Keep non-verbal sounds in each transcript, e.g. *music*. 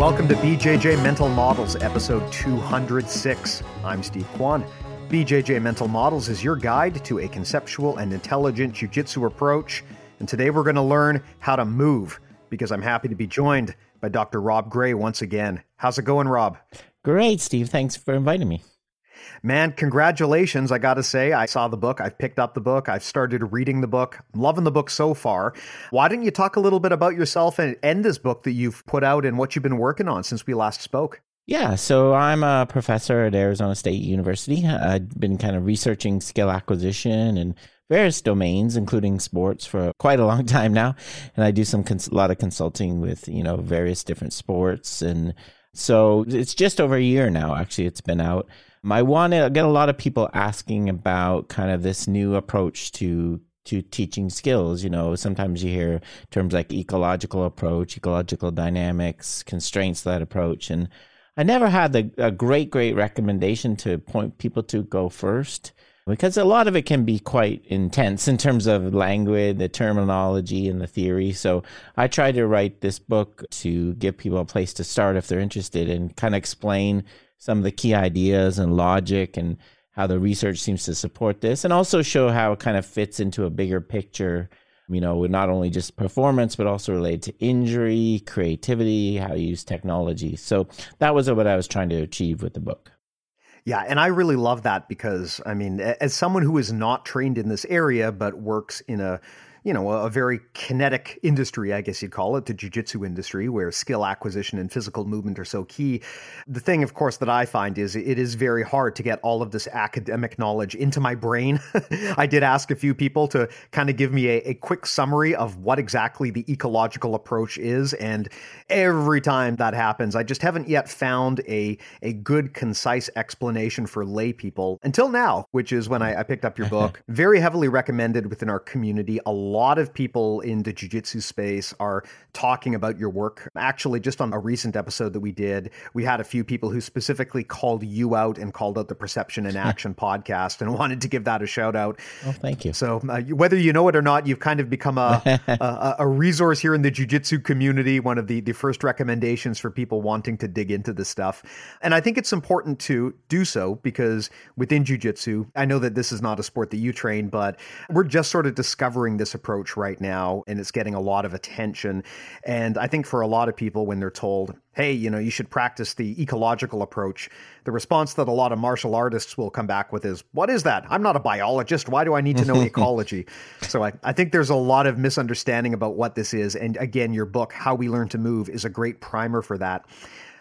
Welcome to BJJ Mental Models, episode 206. I'm Steve Kwan. BJJ Mental Models is your guide to a conceptual and intelligent jiu-jitsu approach. And today we're going to learn how to move because I'm happy to be joined by Dr. Rob Gray once again. How's it going, Rob? Great, Steve. Thanks for inviting me. Man, congratulations. I got to say, I saw the book. I've picked up the book. I've started reading the book. I'm loving the book so far. Why don't you talk a little bit about yourself and, end this book that you've put out and what you've been working on since we last spoke? Yeah, so I'm a professor at Arizona State University. I've been kind of researching skill acquisition and various domains, including sports, for quite a long *laughs* time now. And I do some cons- a lot of consulting with you know various different sports, and so it's just over a year now. Actually, it's been out. I want to get a lot of people asking about kind of this new approach to to teaching skills. You know, sometimes you hear terms like ecological approach, ecological dynamics, constraints that approach, and I never had the, a great, great recommendation to point people to go first because a lot of it can be quite intense in terms of language, the terminology, and the theory. So I try to write this book to give people a place to start if they're interested and kind of explain some of the key ideas and logic and how the research seems to support this, and also show how it kind of fits into a bigger picture you know, with not only just performance, but also related to injury, creativity, how you use technology. So that was what I was trying to achieve with the book. Yeah, and I really love that because, I mean, as someone who is not trained in this area but works in a you know, a, very kinetic industry, I guess you'd call it, the jiu-jitsu industry, where skill acquisition and physical movement are so key. The thing, of course, that I find is it is very hard to get all of this academic knowledge into my brain. *laughs* I did ask a few people to kind of give me a, a quick summary of what exactly the ecological approach is, and every time that happens, I just haven't yet found a a good, concise explanation for lay people until now, which is when I, I picked up your *laughs* book. very heavily recommended within our community. A lot of people in the jiu-jitsu space are talking about your work. Actually, just on a recent episode that we did, we had a few people who specifically called you out and called out the Perception and *laughs* Action podcast and *laughs* wanted to give that a shout out. Oh, thank you. So, uh, whether you know it or not, you've kind of become *laughs* a, a, a resource here in the jiu-jitsu community, one of the, the first recommendations for people wanting to dig into this stuff. And I think it's important to do so because within jiu-jitsu, I know that this is not a sport that you train, but we're just sort of discovering this approach right now and it's getting a lot of attention. And I think for a lot of people, when they're told, hey, you know, you should practice the ecological approach, the response that a lot of martial artists will come back with is, what is that? I'm not a biologist. Why do I need to know *laughs* ecology? So I, I think there's a lot of misunderstanding about what this is. And again, your book, How We Learn to Move, is a great primer for that.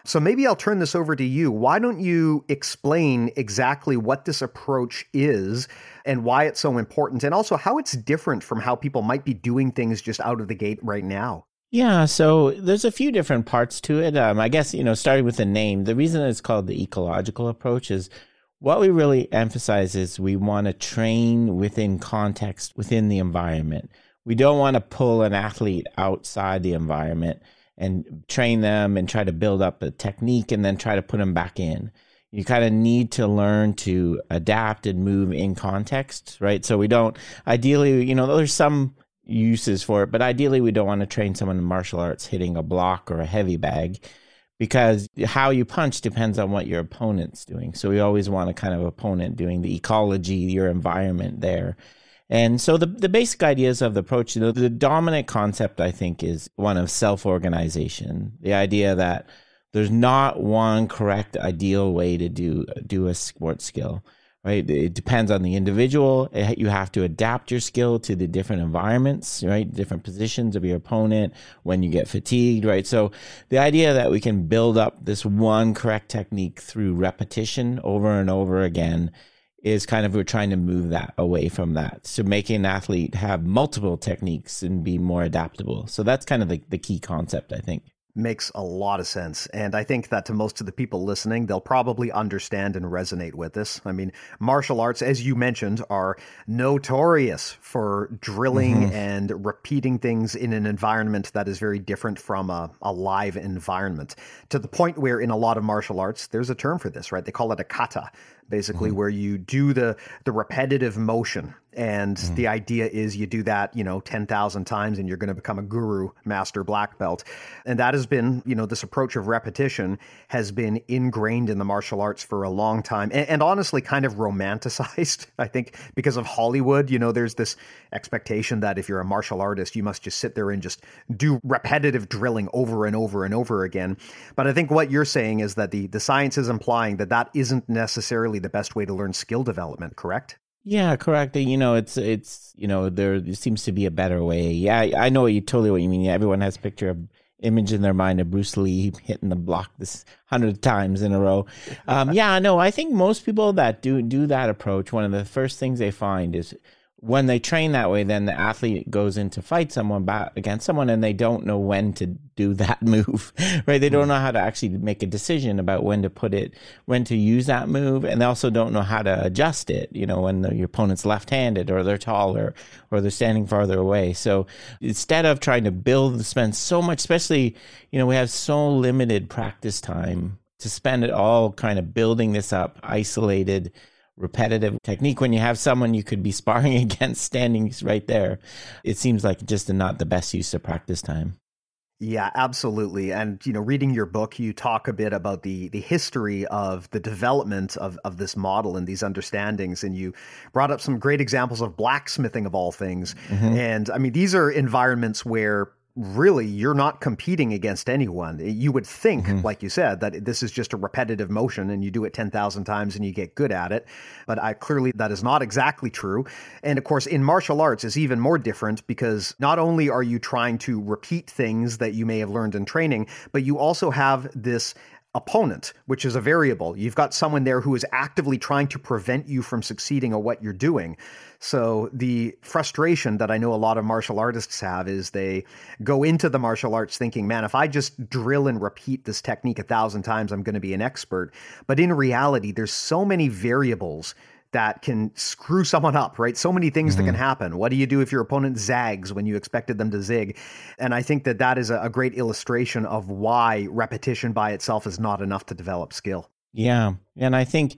So maybe I'll turn this over to you. Why don't you explain exactly what this approach is and why it's so important, and also how it's different from how people might be doing things just out of the gate right now? Yeah, so there's a few different parts to it. Um, I guess, you know, starting with the name, the reason it's called the ecological approach is what we really emphasize is we want to train within context, within the environment. We don't want to pull an athlete outside the environment and train them and try to build up a technique and then try to put them back in. You kind of need to learn to adapt and move in context, right? So we don't ideally, you know, there's some uses for it, but ideally we don't want to train someone in martial arts hitting a block or a heavy bag because how you punch depends on what your opponent's doing. So we always want a kind of opponent doing the ecology, your environment there. And so the, the basic ideas of the approach, the, the dominant concept, I think, is one of self organization. The idea that there's not one correct ideal way to do do a sports skill right? It depends on the individual. You have to adapt your skill to the different environments right? Different positions of your opponent when you get fatigued right? So the idea that we can build up this one correct technique through repetition over and over again is kind of we're trying to move that away from that so making an athlete have multiple techniques and be more adaptable so that's kind of the, the key concept i think makes a lot of sense. And I think that to most of the people listening, they'll probably understand and resonate with this. I mean, martial arts, as you mentioned, are notorious for drilling mm-hmm. and repeating things in an environment that is very different from a, a live environment to the point where in a lot of martial arts, there's a term for this, right? They call it a kata basically, mm-hmm. where you do the the repetitive motion. And mm-hmm. the idea is you do that, you know, 10,000 times and you're going to become a guru, master black belt. And that has been, you know, this approach of repetition has been ingrained in the martial arts for a long time and, and honestly kind of romanticized, *laughs* I think, because of Hollywood. You know, there's this expectation that if you're a martial artist, you must just sit there and just do repetitive drilling over and over and over again. But I think what you're saying is that the, the science is implying that that isn't necessarily the best way to learn skill development, correct? Yeah, correct. You know, it's it's you know there, seems to be a better way. Yeah, I, I know you totally what you mean. Yeah, everyone has a picture of image in their mind of Bruce Lee *laughs* hitting the block this hundred times in a row. Um, *laughs* yeah, no, I think most people that do do that approach, one of the first things they find is when they train that way, then the athlete goes in to fight someone back against someone and they don't know when to do *laughs* that move, right? They don't hmm. know how to actually make a decision about when to put it, when to use that move. And they also don't know how to adjust it, you know, when the, your opponent's left handed or they're taller or they're standing farther away. So instead of trying to build, spend so much, especially, you know, we have so limited practice time to spend it all kind of building this up, isolated repetitive technique when you have someone you could be sparring *laughs* against standing right there. It seems like just not the best use of practice time. Yeah, absolutely. And you know, reading your book, you talk a bit about the the history of the development of of this model and these understandings and you brought up some great examples of blacksmithing of all things. Mm-hmm. And I mean, these are environments where really you're not competing against anyone. You would think, mm-hmm. like you said, that this is just a repetitive motion and you do it 10,000 times and you get good at it. But I clearly that is not exactly true. And of course, in martial arts is even more different because not only are you trying to repeat things that you may have learned in training, but you also have this opponent, which is a variable. You've got someone there who is actively trying to prevent you from succeeding at what you're doing. So the frustration that I know a lot of martial artists have is they go into the martial arts thinking, man, if I just drill and repeat this technique a thousand times, I'm going to be an expert. But in reality, there's so many variables that can screw someone up, right? So many things mm-hmm. that can mm-hmm. happen. What do you do if your opponent zags when you expected them to zig? And I think that that is a, a great illustration of why repetition by itself is not enough to develop skill. Yeah. And I think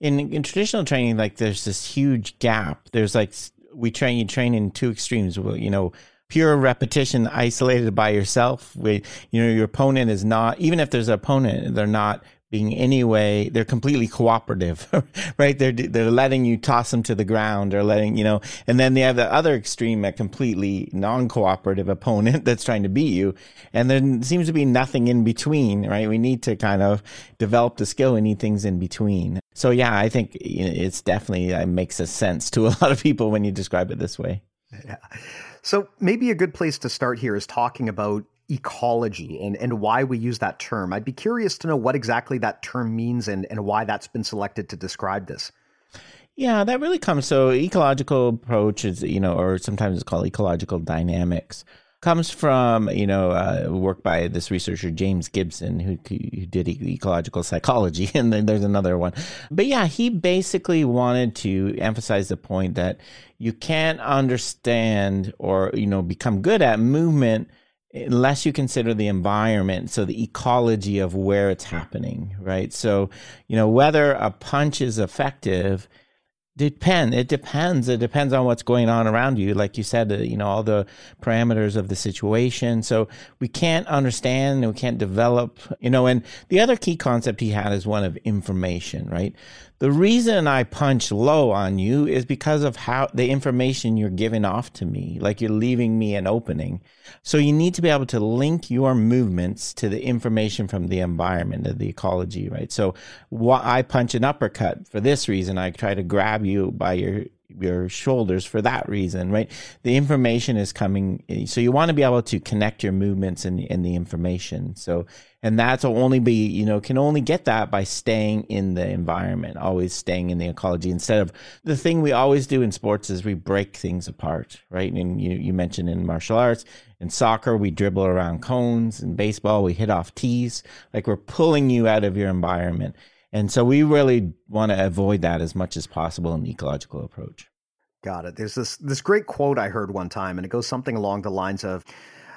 in, in traditional training, like there's this huge gap. There's like, we train, you train in two extremes. You know, pure repetition isolated by yourself where you know your opponent is not even if there's an opponent they're not being anyway they're completely cooperative *laughs* right? They're they're letting you toss them to the ground or letting you know and then they have the other extreme a completely non-cooperative opponent *laughs* that's trying to beat you. And there seems to be nothing in between right? We need to kind of develop the skill we need things in between. So yeah i think it's definitely it makes a sense to *laughs* a lot of people when you describe it this way. Yeah. So maybe a good place to start here is talking about ecology and, and why we use that term. I'd be curious to know what exactly that term means and, and why that's been selected to describe this. Yeah, that really comes. So, ecological approach is, you know, or sometimes it's called ecological dynamics, comes from, you know, uh, work by this researcher, James Gibson, who, who did ecological psychology. *laughs* And then there's another one. But yeah, he basically wanted to emphasize the point that you can't understand or, you know, become good at movement unless you consider the environment, so the ecology of where it's happening, right? So, you know, whether a punch is effective depend it depends it depends on what's going on around you. Like you said uh, you know all the parameters of the situation. So we can't understand and we can't develop you know and the other key concept he had is one of information right The reason I punch low on you is because of how the information you're giving off to me, like you're leaving me an opening. So you need to be able to link your movements to the information from the environment, of the ecology, right? So why I punch an uppercut for this reason. I try to grab you by your your shoulders for that reason, right? The information is coming. Eh, so you want to be able to connect your movements and, and the information. So, and that's only be, you know, can only get that by staying in the environment, always staying in the ecology instead of the thing we always do in sports is we break things apart, right? And you, you mentioned in martial arts, in soccer, we dribble around cones. In baseball, we hit off tees. Like we're pulling you out of your environment. And so we really want to avoid that as much as possible in the ecological approach. Got it. There's this this great quote I heard one time, and it goes something along the lines of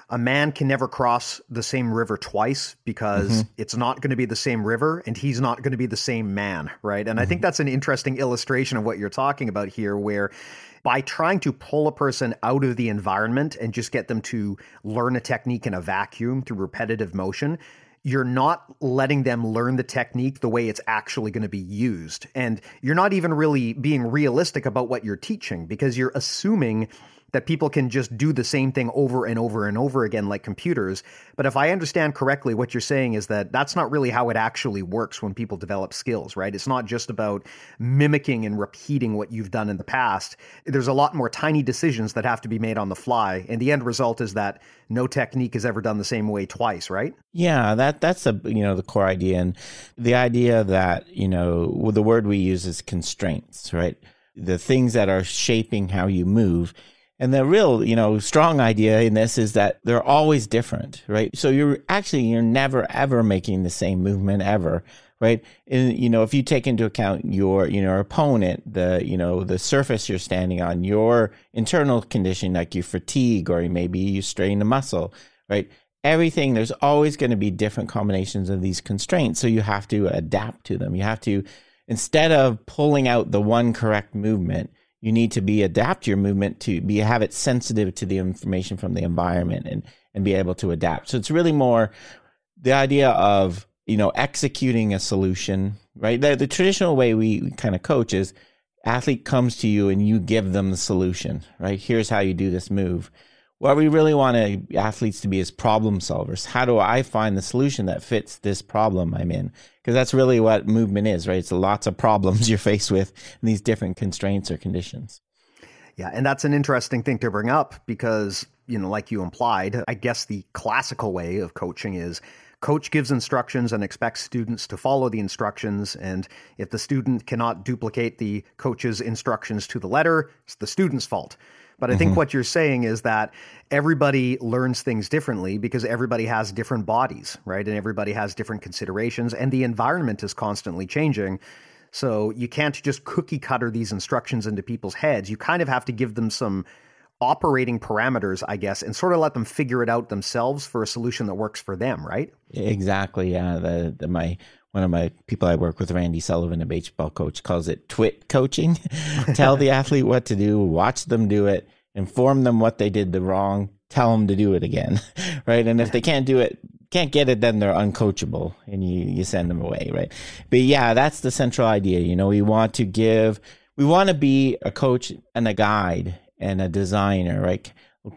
a man can never cross the same river twice because mm-hmm. it's not going to be the same river and he's not going to be the same man, right? And mm-hmm. I think mm-hmm. that's an interesting illustration of what you're talking about here, where by trying to pull a person out of the environment and just get them to learn a technique in a vacuum through repetitive motion, you're not letting them learn the technique the way it's actually going to be used. And you're not even really being realistic about what you're teaching because you're assuming that people can just do the same thing over and over and over again like computers. But if I understand correctly, what you're saying is that that's not really how it actually works when people develop skills, right? It's not just about mimicking and repeating what you've done in the past. There's a lot more tiny decisions that have to be made on the fly. And the end result is that no technique is ever done the same way twice, right? Yeah, that that's a you know the core idea and the idea that, you know, the word we use is constraints, right? The things that are shaping how you move and the real, you know, strong idea in this is that they're always different, right? So you're actually you're never ever making the same movement ever, right? And you know, if you take into account your, you know, opponent, the, you know, the surface you're standing on, your internal condition, like you fatigue or maybe you strain a muscle, right? Everything there's always going to be different combinations of these constraints, so you have to adapt to them. You have to instead of pulling out the one correct movement you need to be adapt your movement to be have it sensitive to the information from the environment and and be able to adapt. So it's really more the idea of you know executing a solution, right? The, the traditional way we kind of coach is athlete comes to you and you give them the solution, right? Here's how you do this move. What we really want athletes to be is problem solvers. How do I find the solution that fits this problem I'm in? because that's really what movement is, right? It's lots of problems *laughs* you're faced with in these different constraints or conditions. Yeah, and that's an interesting thing to bring up because, you know, like you implied, I guess the classical way of coaching is coach gives instructions and expects students to follow the instructions and if the student cannot duplicate the coach's instructions to the letter, it's the student's fault. But I think mm-hmm. what you're saying is that everybody learns things differently because everybody has different bodies, right? And everybody has different considerations, and the environment is constantly changing. So you can't just cookie cutter these instructions into people's heads. You kind of have to give them some operating parameters, I guess, and sort of let them figure it out themselves for a solution that works for them, right? Exactly. Yeah. The, the my one of my people I work with, Randy Sullivan, a baseball coach, calls it twit coaching. *laughs* tell the athlete what to do, watch them do it, inform them what they did the wrong, tell them to do it again, *laughs* right? And if they can't do it, can't get it, then they're uncoachable and you, you send them away, right? But yeah, that's the central idea. You know, we want to give, we want to be a coach and a guide and a designer, right?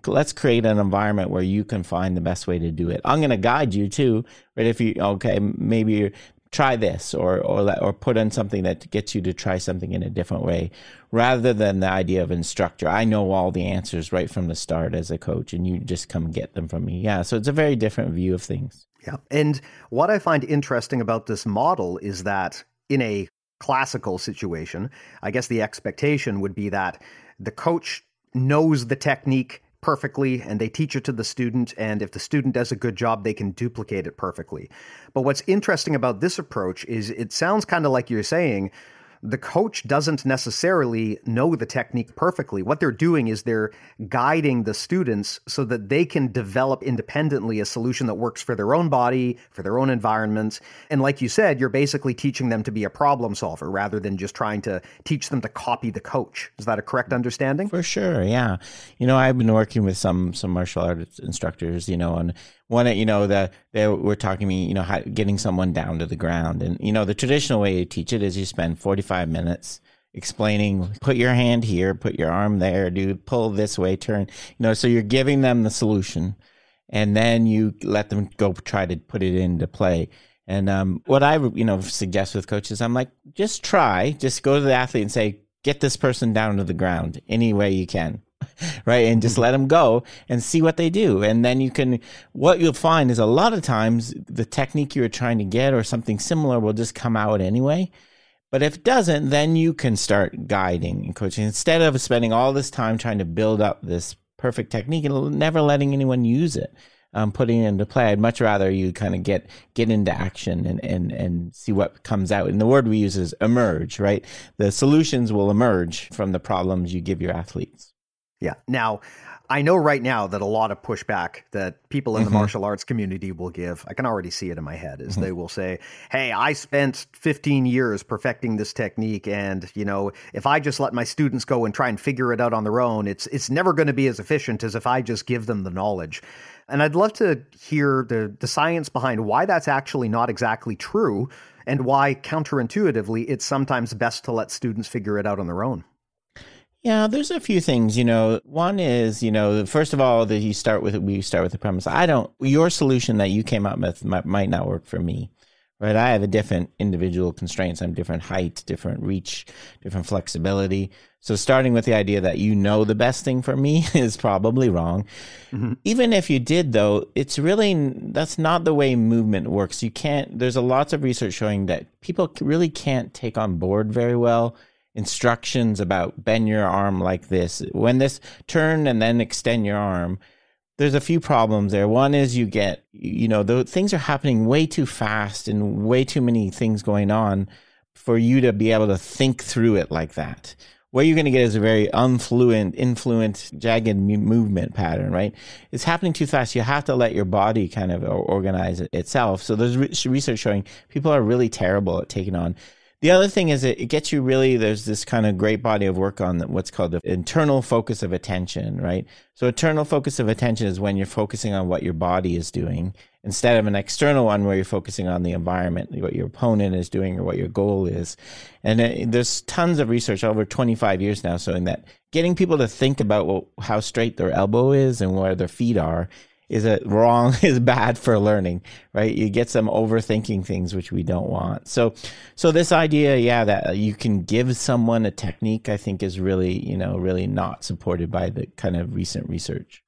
let's create an environment where you can find the best way to do it. I'm going to guide you too, right? If you okay, maybe try this or or or put in something that gets you to try something in a different way rather than the idea of instructor. I know all the answers right from the start as a coach and you just come get them from me. Yeah so it's a very different view of things. Yeah and what i find interesting about this model is that in a classical situation i guess the expectation would be that the coach knows the technique perfectly and they teach it to the student. And if the student does a good job, they can duplicate it perfectly. But what's interesting about this approach is it sounds kind of like you're saying, the coach doesn't necessarily know the technique perfectly. What they're doing is they're guiding the students so that they can develop independently a solution that works for their own body, for their own environment. And like you said, you're basically teaching them to be a problem solver rather than just trying to teach them to copy the coach. Is that a correct understanding? For sure, yeah. You know, I've been working with some some martial arts instructors, you know, and one, you know, the they were talking to me, you know, how, getting someone down to the ground, and you know, the traditional way to teach it is you spend forty five minutes explaining put your hand here put your arm there do pull this way turn you know so you're giving them the solution. And then you let them go try to put it into play. And um, what i you know suggest with coaches i'm like just try. Just go to the athlete and say get this person down to the ground any way you can *laughs* right and just let them go and see what they do and then you can what you'll find is a lot of times the technique you're trying to get or something similar will just come out anyway but if it doesn't, then you can start guiding and coaching instead of spending all this time trying to build up this perfect technique and never letting anyone use it, um, putting it into play. I'd much rather you kind of get get into action and, and and see what comes out. And the word we use is emerge, right? The solutions will emerge from the problems you give your athletes. Yeah. Now, I know right now that a lot of pushback that people in mm-hmm. the martial arts community will give, I can already see it in my head, is mm-hmm. they will say, Hey, I spent 15 years perfecting this technique. And, you know, if I just let my students go and try and figure it out on their own, it's, it's never going to be as efficient as if I just give them the knowledge. And I'd love to hear the, the science behind why that's actually not exactly true and why counterintuitively it's sometimes best to let students figure it out on their own. Yeah, there's a few things, you know. One is, you know, first of all, that you start with we start with the premise. I don't your solution that you came up with might, might not work for me. Right? I have a different individual constraints. I'm different height, different reach, different flexibility. So starting with the idea that you know the best thing for me *laughs* is probably wrong. Mm-hmm. Even if you did though, it's really that's not the way movement works. You can't there's a lots of research showing that people really can't take on board very well instructions about bend your arm like this. When this turn and then extend your arm, there's a few problems there. One is you get, you know, the things are happening way too fast and way too many things going on for you to be able to think through it like that. What you're going to get is a very unfluent, influent, jagged movement pattern, right? It's happening too fast. You have to let your body kind of organize it itself. So there's research showing people are really terrible at taking on the other thing is it, it gets you really, there's this kind of great body of work on what's called the internal focus of attention, right? So internal focus of attention is when you're focusing on what your body is doing instead of an external one where you're focusing on the environment, what your opponent is doing or what your goal is. And it, there's tons of research over 25 years now showing that getting people to think about well, how straight their elbow is and where their feet are is it wrong *laughs* is bad for learning right you get some overthinking things which we don't want so so this idea yeah that you can give someone a technique i think is really you know really not supported by the kind of recent research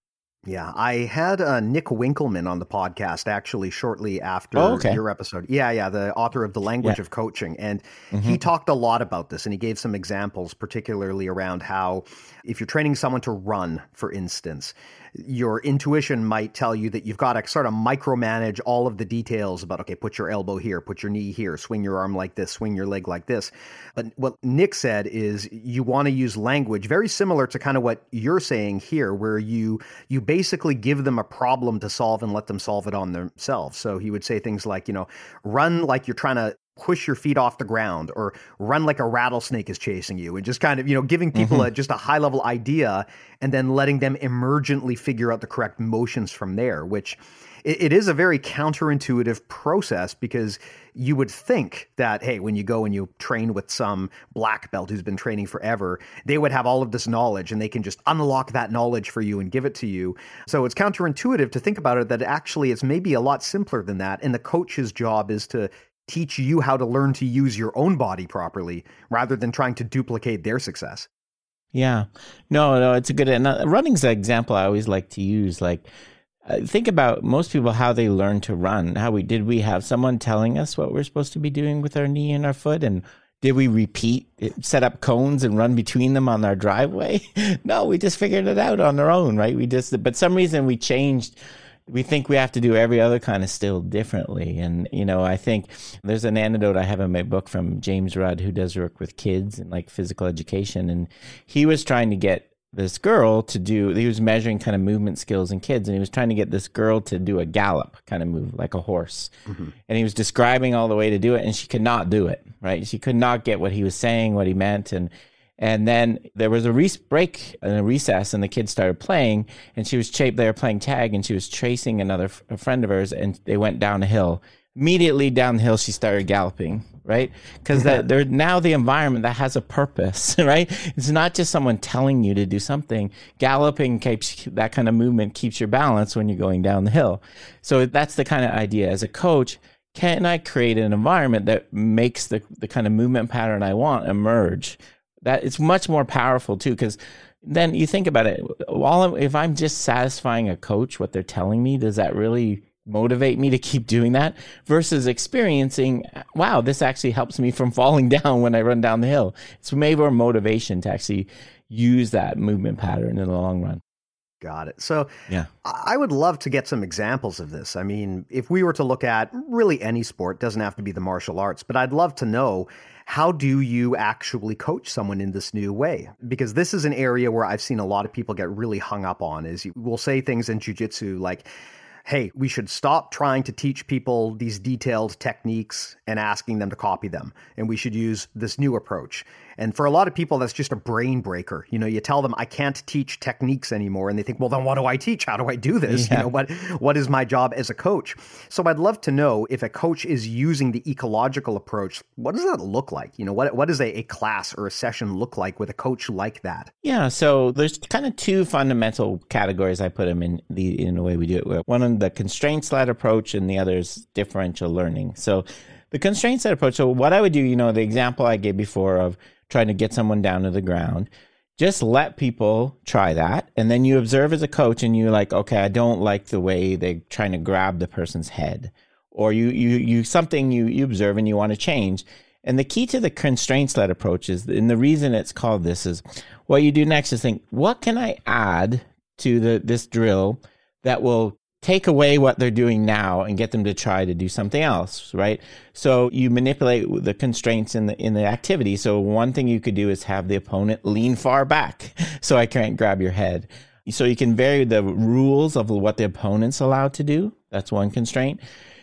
yeah, I had uh, Nick Winkelman on the podcast actually shortly after oh, okay. your episode. Yeah, yeah, the author of The Language yeah. of Coaching. And mm-hmm. he talked a lot about this and he gave some examples, particularly around how if you're training someone to run, for instance, your intuition might tell you that you've got to sort of micromanage all of the details about, okay, put your elbow here, put your knee here, swing your arm like this, swing your leg like this. But what Nick said is you want to use language very similar to kind of what you're saying here, where you you basically give them a problem to solve and let them solve it on themselves. So he would say things like, you know, run like you're trying to push your feet off the ground or run like a rattlesnake is chasing you and just kind of you know giving people mm-hmm. a, just a high level idea and then letting them emergently figure out the correct motions from there which it, it is a very counterintuitive process because you would think that hey when you go and you train with some black belt who's been training forever they would have all of this knowledge and they can just unlock that knowledge for you and give it to you so it's counterintuitive to think about it that actually it's maybe a lot simpler than that and the coach's job is to teach you how to learn to use your own body properly rather than trying to duplicate their success. Yeah. No, no, it's a good uh, running's an example I always like to use like uh, think about most people how they learn to run. How we did we have someone telling us what we're supposed to be doing with our knee and our foot and did we repeat set up cones and run between them on our driveway? *laughs* no, we just figured it out on our own, right? We just but some reason we changed we think we have to do every other kind of still differently. And, you know, I think there's an anecdote I have in my book from James Rudd, who does work with kids and like physical education. And he was trying to get this girl to do, he was measuring kind of movement skills in kids, and he was trying to get this girl to do a gallop kind of move like a horse. Mm-hmm. And he was describing all the way to do it, and she could not do it, right? She could not get what he was saying, what he meant. And, And then there was a re- break and a recess, and the kids started playing. And she was ch- they were playing tag, and she was chasing another f- a friend of hers, and they went down a hill. Immediately down the hill, she started galloping. Right, because that mm-hmm. they're now the environment that has a purpose. *laughs* Right, it's not just someone telling you to do something. Galloping keeps that kind of movement keeps your balance when you're going down the hill. So that's the kind of idea. As a coach, can I create an environment that makes the, the kind of movement pattern I want emerge? That it's much more powerful too, because then you think about it. All if I'm just satisfying a coach what they're telling me, does that really motivate me to keep doing that? Versus experiencing, wow, this actually helps me from *laughs* falling down when I run down the hill. It's maybe more motivation to actually use that movement pattern in the long run. Got it. So, yeah, I would love to get some examples of this. I mean, if we were to look at really any sport, doesn't have to be the martial arts, but I'd love to know how do you actually coach someone in this new way? Because this is an area where I've seen a lot of people get really hung up on. Is will say things in jujitsu like, hey, we should stop trying to teach people these detailed techniques and asking them to copy them. And we should use this new approach. And for a lot of people, that's just a brain breaker. You know, you tell them I can't teach techniques anymore, and they think, well, then what do I teach? How do I do this? Yeah. You know, what what is my job as a coach? So I'd love to know if a coach is using the ecological approach. What does that look like? You know, what what does a, a class or a session look like with a coach like that? Yeah. So there's kind of two fundamental categories I put them in the in the way we do it. One on the constraints led approach, and the other is differential learning. So the constraints led approach. So what I would do, you know, the example I gave before of trying to get someone down to the ground. Just let people try that. And then you observe as a coach and you're like, okay, I don't like the way they're trying to grab the person's head. Or you you you something you, you observe and you want to change. And the key to the constraints led approach is, and the reason it's called this is what you do next is think, what can I add to the this drill that will take away what they're doing now and get them to try to do something else right? So you manipulate the constraints in the in the activity. So one thing you could do is have the opponent lean far back *laughs* so i can't grab your head. So you can vary the rules of what the opponent's allowed to do. That's one constraint.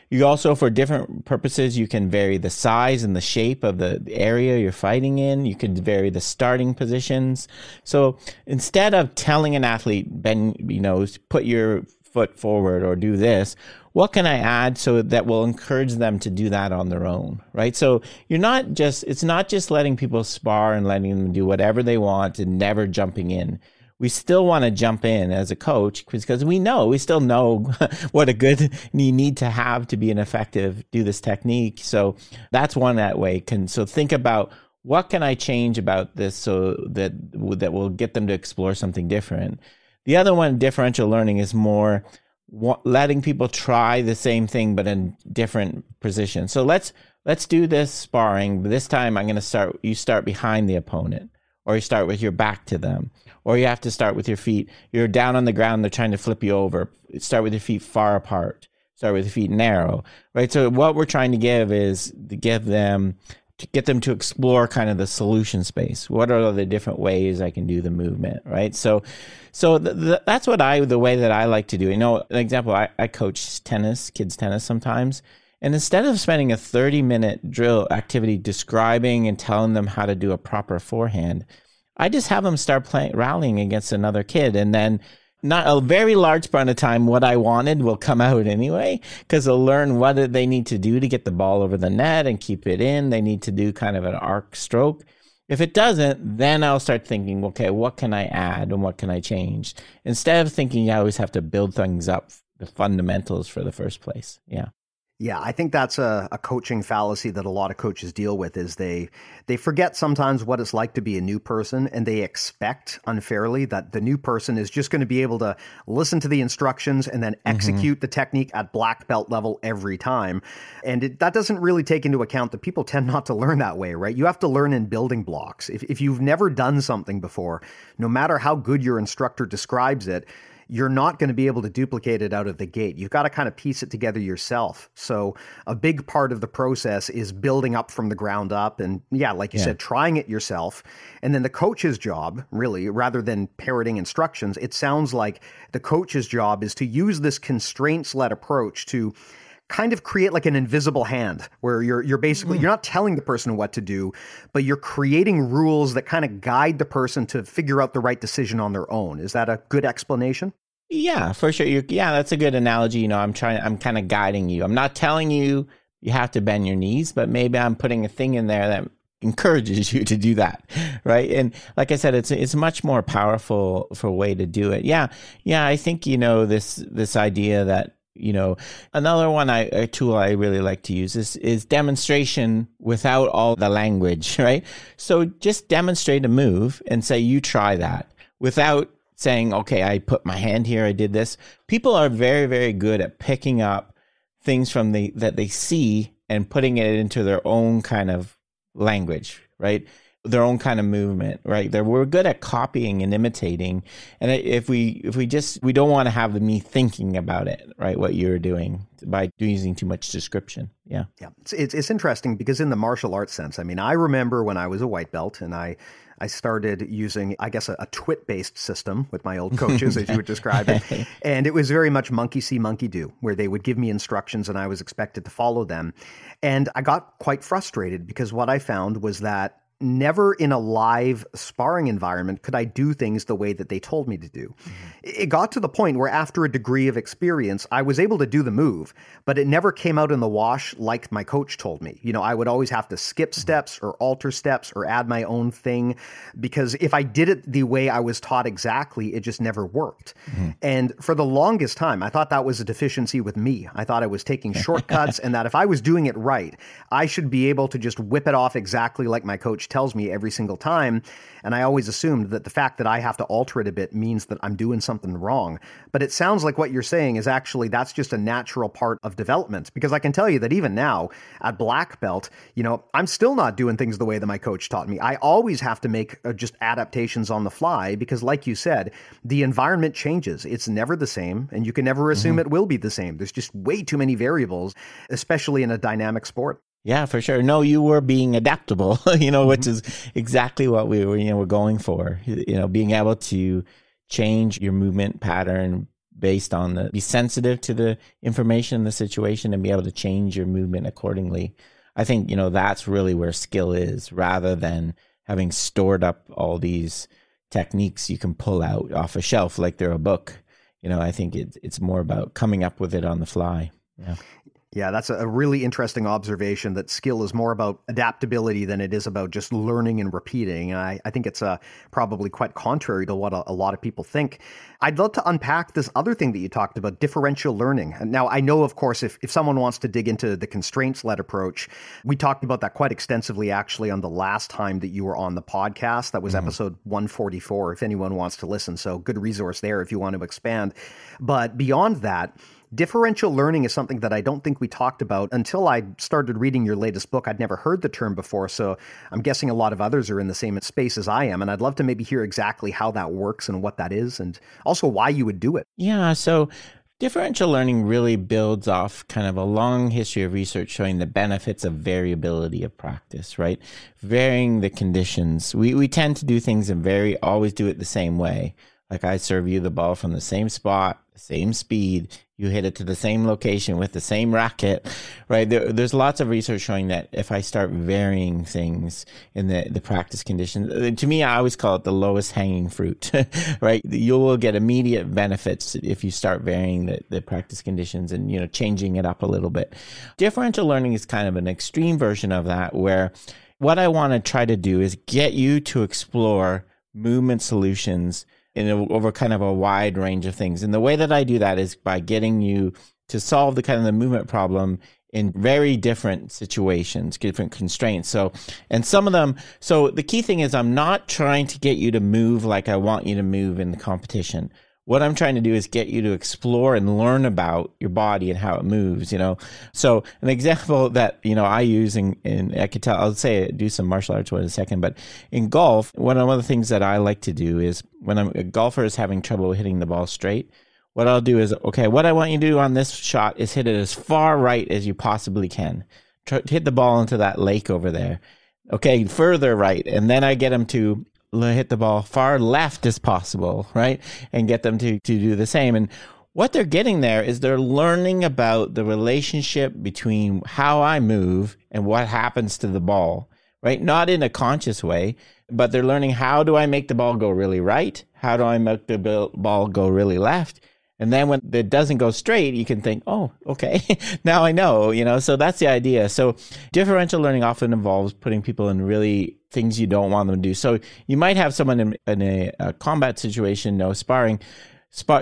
You also for different purposes you can vary the size and the shape of the area you're fighting in. You could vary the starting positions. So instead of telling an athlete ben you know put your foot forward or do this what can i add so that will encourage them to do that on their own right? So you're not just it's not just letting people spar and letting them do whatever they want and never jumping in. We still want to jump in as a coach because we know we still know *laughs* what a good *laughs* you need to have to be an effective do this technique. So that's one that way can so think about what can i change about this so that that will get them to explore something different the other one, differential learning, is more letting people try the same thing but in different positions. So let's let's do this sparring. This time, I'm going to start. You start behind the opponent, or you start with your back to them, or you have to start with your feet. You're down on the ground. They're trying to flip you over. Start with your feet far apart. Start with your feet narrow. Right. So what we're trying to give is to give them to get them to explore kind of the solution space. What are the different ways I can do the movement, right? So, so the, the, that's what I, the way that I like to do. You know, an example, I, I coach tennis, kids tennis sometimes. And instead of spending a 30 minute drill activity describing and telling them how to do a proper forehand, I just have them start playing, rallying against another kid and then not a very large part of time what I wanted will come out anyway because they'll learn what they need to do to get the ball over the net and keep it in. They need to do kind of an arc stroke. If it doesn't, then I'll start thinking, okay, what can I add and what can I change? Instead of thinking I always have to build things up, the fundamentals for the first place. Yeah. Yeah, I think that's a, a coaching fallacy that a lot of coaches deal with is they they forget sometimes what it's like to be a new person and they expect unfairly that the new person is just going to be able to listen to the instructions and then mm-hmm. execute mm-hmm. the technique at black belt level every time. And it, that doesn't really take into account that people tend not to learn that way, right? You have to learn in building blocks. If, if you've never done something before, no matter how good your instructor describes it, you're not going to be able to duplicate it out of the gate. You've got to kind of piece it together yourself. So a big part of the process is building up from the ground up and yeah, like you yeah. said, trying it yourself. And then the coach's job, really, rather than parroting instructions, it sounds like the coach's job is to use this constraints led approach to kind of create like an invisible hand where you're you're basically mm. you're not telling the person what to do, but you're creating rules that kind of guide the person to figure out the right decision on their own. Is that a good explanation? Yeah, for sure. You're, yeah, that's a good analogy. You know, I'm trying. I'm kind of guiding you. I'm not telling you you have to bend your knees, but maybe I'm putting a thing in there that encourages *laughs* you to do that right and like i said it's it's much more powerful for a way to do it yeah yeah i think you know this this idea that you know another one i a tool i really like to use is is demonstration without all the language *laughs* right so just demonstrate a move and say you try that without saying okay i put my hand here i did this people are very very good at picking up things from the that they see and putting it into their own kind of language, right? Their own kind of movement, right? They're, we're good at copying and imitating, and if we if we just we don't want to have the me thinking about it, right? What you're doing by using too much description, yeah, yeah. It's, it's it's interesting because in the martial arts sense, I mean, I remember when I was a white belt and I I started using, I guess, a, a twit based system with my old coaches, as you would describe it. *laughs* And it was very much monkey see, monkey do, where they would give me instructions and I was expected to follow them. And I got quite frustrated because what I found was that never in a live sparring environment could I do things the way that they told me to do. Mm-hmm. It got to the point where, after a degree of experience, I was able to do the move, but it never came out in the wash like my coach told me. You know, I would always have to skip mm-hmm. steps or alter steps or add my own thing because if I did it the way I was taught exactly, it just never worked. Mm-hmm. And for the longest time, I thought that was a deficiency with me. I thought I was taking *laughs* shortcuts and that if I was doing it right, I should be able to just whip it off exactly like my coach tells me every single time. And I always assumed that the fact that I have to alter it a bit means that I'm doing something wrong. But it sounds like what you're saying is actually that's just a natural part of development. Because I can tell you that even now at black belt, you know, I'm still not doing things the way that my coach taught me. I always have to make uh, just adaptations on the fly because, like you said, the environment changes. It's never the same, and you can never assume mm-hmm. it will be the same. There's just way too many variables, especially in a dynamic sport. Yeah, for sure. No, you were being adaptable, *laughs* you know, which mm-hmm. is exactly what we were, you know, we're going for. You know, being able to change your movement pattern based on the be sensitive to the information, the situation, and be able to change your movement accordingly. I think, you know, that's really where skill is rather than having stored up all these techniques you can pull out off a shelf like they're a book. You know, I think it's it's more about coming up with it on the fly. Yeah. Yeah, that's a really interesting observation that skill is more about adaptability than it is about just learning and repeating. And I, I think it's uh, probably quite contrary to what a, a, lot of people think. I'd love to unpack this other thing that you talked about differential learning. Now, I know, of course, if, if someone wants to dig into the constraints led approach, we talked about that quite extensively actually on the last time that you were on the podcast. That was mm-hmm. episode 144, if anyone wants to listen. So, good resource there if you want to expand. But beyond that, Differential learning is something that I don't think we talked about until I started reading your latest book. I'd never heard the term before, so I'm guessing a lot of others are in the same space as I am. And I'd love to maybe hear exactly how that works and what that is, and also why you would do it. Yeah, so differential learning really builds off kind of a long history of research showing the benefits of variability of practice, right? Varying the conditions. We, we tend to do things and very always do it the same way. Like I serve you the ball from the same spot, same speed, you hit it to the same location with the same racket, right? There, there's lots of research showing that if I start varying things in the, the practice conditions, to me, I always call it the lowest hanging fruit, *laughs* right? You will get immediate benefits if you start varying the, the practice conditions and, you know, changing it up a little bit. Differential learning is kind of an extreme version of that where what I want to try to do is get you to explore movement solutions in a, over kind of a wide range of things. And the way that I do that is by getting you to solve the kind of the movement problem in very different situations, different constraints. So, and some of them, so the key thing is I'm not trying to get you to move like I want you to move in the competition what I'm trying to do is get you to explore and learn about your body and how it moves, you know. So an example *laughs* that, you know, I use in, I could tell I'll say do some martial arts in a second, but in golf, one of the things that I like to do is when I'm, a golfer is having trouble hitting the ball straight, what I'll do is, okay, what I want you to do on this shot is hit it as far right as you possibly can. Try, hit the ball into that lake over there. Okay, further right. And then I get them to hit the ball far left as possible, right? And get them to, to do the same. And what they're getting there is they're learning about the relationship between how I move and what happens to the ball, right? Not in a conscious way, but they're learning how do I make the ball go really right? How do I make the ball go really left? And then when it doesn't go straight, you can think, oh, okay, *laughs* now I know, you know, so that's the idea. So differential learning often involves putting people in really things you don't want them to do. So you might have someone in, in a, a combat situation, no sparring,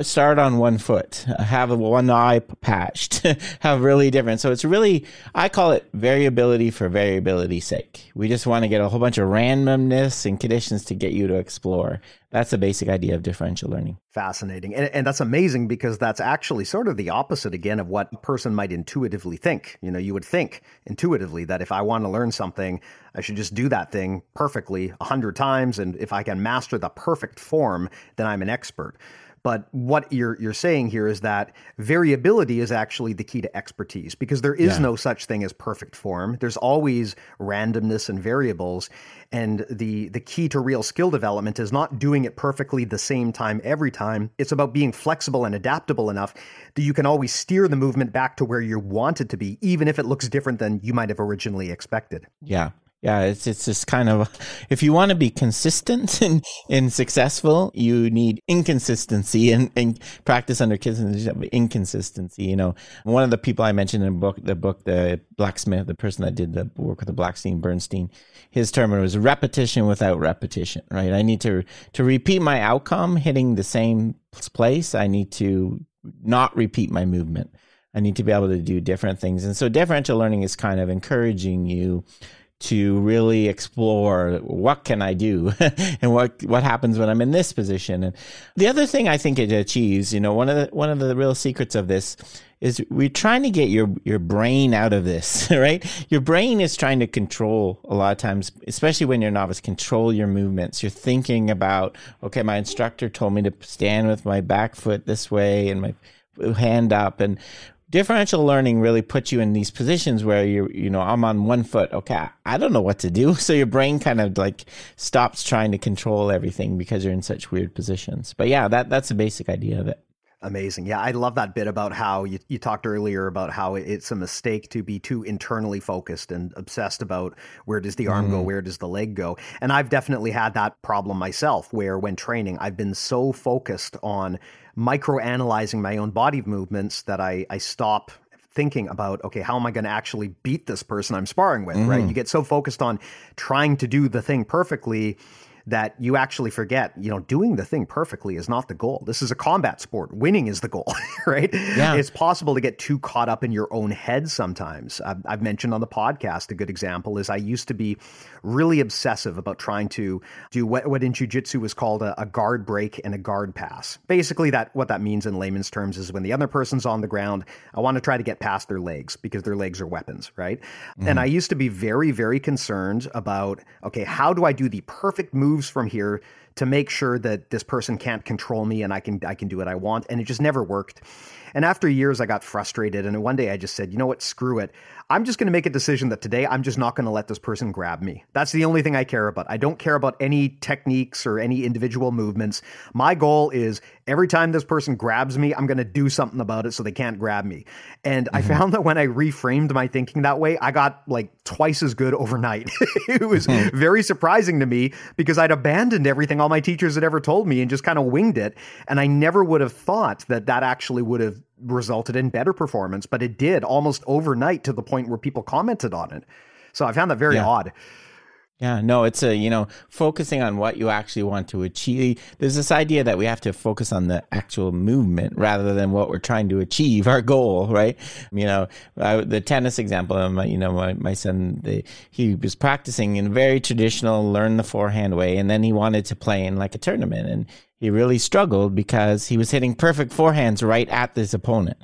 start on one foot, have one eye patched, *laughs* have really different. So it's really, I call it variability for variability's sake. We just want to get a whole bunch of randomness and conditions to get you to explore. That's the basic idea of differential learning. Fascinating. And, and that's amazing because that's actually sort of the opposite again of what a person might intuitively think. You know, you would think intuitively that if I want to learn something, I should just do that thing perfectly a hundred times. And if I can master the perfect form, then I'm an expert. But what you're you're saying here is that variability is actually the key to expertise because there is yeah. no such thing as perfect form. There's always randomness and variables. And the the key to real skill development is not doing it perfectly the same time every time. It's about being flexible and adaptable enough that you can always steer the movement back to where you want it to be, even if it looks different than you might have originally expected. Yeah yeah, it's it's just kind of if you want to be consistent *laughs* and, and successful, you need inconsistency and, and practice under inconsistency. You know, one of the people I mentioned in the book, the book, the blacksmith, the person that did the work with the Blackstein Bernstein, his term was repetition without repetition. Right? I need to to repeat my outcome, hitting the same place. I need to not repeat my movement. I need to be able to do different things. And so differential learning is kind of encouraging you to really explore what can I do *laughs* and what what happens when I'm in this position. And the other thing I think it achieves, you know, one of the one of the real secrets of this is we're trying to get your your brain out of this, *laughs* right? Your brain is trying to control a lot of times, especially when you're novice, control your movements. You're thinking about, okay, my instructor told me to stand with my back foot this way and my hand up and differential learning really puts you in these positions where you're, you know, I'm on one foot. Okay, I don't know what to do. *laughs* So your brain kind of like stops trying to control everything because you're in such weird positions. But yeah, that that's the basic idea of it. Amazing. Yeah, I love that bit about how you, you talked earlier about how it's a mistake to be too internally focused and obsessed about where does the arm mm. go, where does the leg go. And I've definitely had that problem myself where when training, I've been so focused on micro analyzing my own body movements that I, I stop thinking about okay how am i going to actually beat this person i'm sparring with mm. right you get so focused on trying to do the thing perfectly that you actually forget, you know, doing the thing perfectly is not the goal. This is a combat sport. Winning is the goal, *laughs* right? Yeah. It's possible to get too caught up in your own head sometimes. I've, I've mentioned on the podcast a good example is I used to be really obsessive about trying to do what, what in jiu-jitsu was called a, a guard break and a guard pass. Basically, that what that means in layman's terms is when the other person's on the ground, I want to try to get past their legs because their legs are weapons, right? Mm-hmm. And I used to be very, very concerned about okay, how do I do the perfect move moves from here to make sure that this person can't control me and I can I can do what I want and it just never worked. And after years I got frustrated and one day I just said, "You know what? Screw it. I'm just going to make a decision that today I'm just not going to let this person grab me. That's the only thing I care about. I don't care about any techniques or any individual movements. My goal is every time this person grabs me, I'm going to do something about it so they can't grab me. And mm-hmm. I found that when I reframed my thinking that way, I got like twice as good overnight. *laughs* it was mm-hmm. very surprising to me because I'd abandoned everything all my teachers had ever told me and just kind of winged it. And I never would have thought that that actually would have resulted in better performance, but it did almost overnight to the point where people commented on it. So I found that very yeah. odd. Yeah, no, it's a, you know, focusing on what you actually want to achieve. There's this idea that we have to focus on the actual movement rather than what we're trying to achieve, our goal, right? You know, I, the tennis example, my, um, you know, my, my son, the, he was practicing in a very traditional, learn the forehand way, and then he wanted to play in like a tournament. And he really struggled because he was hitting perfect forehands right at this opponent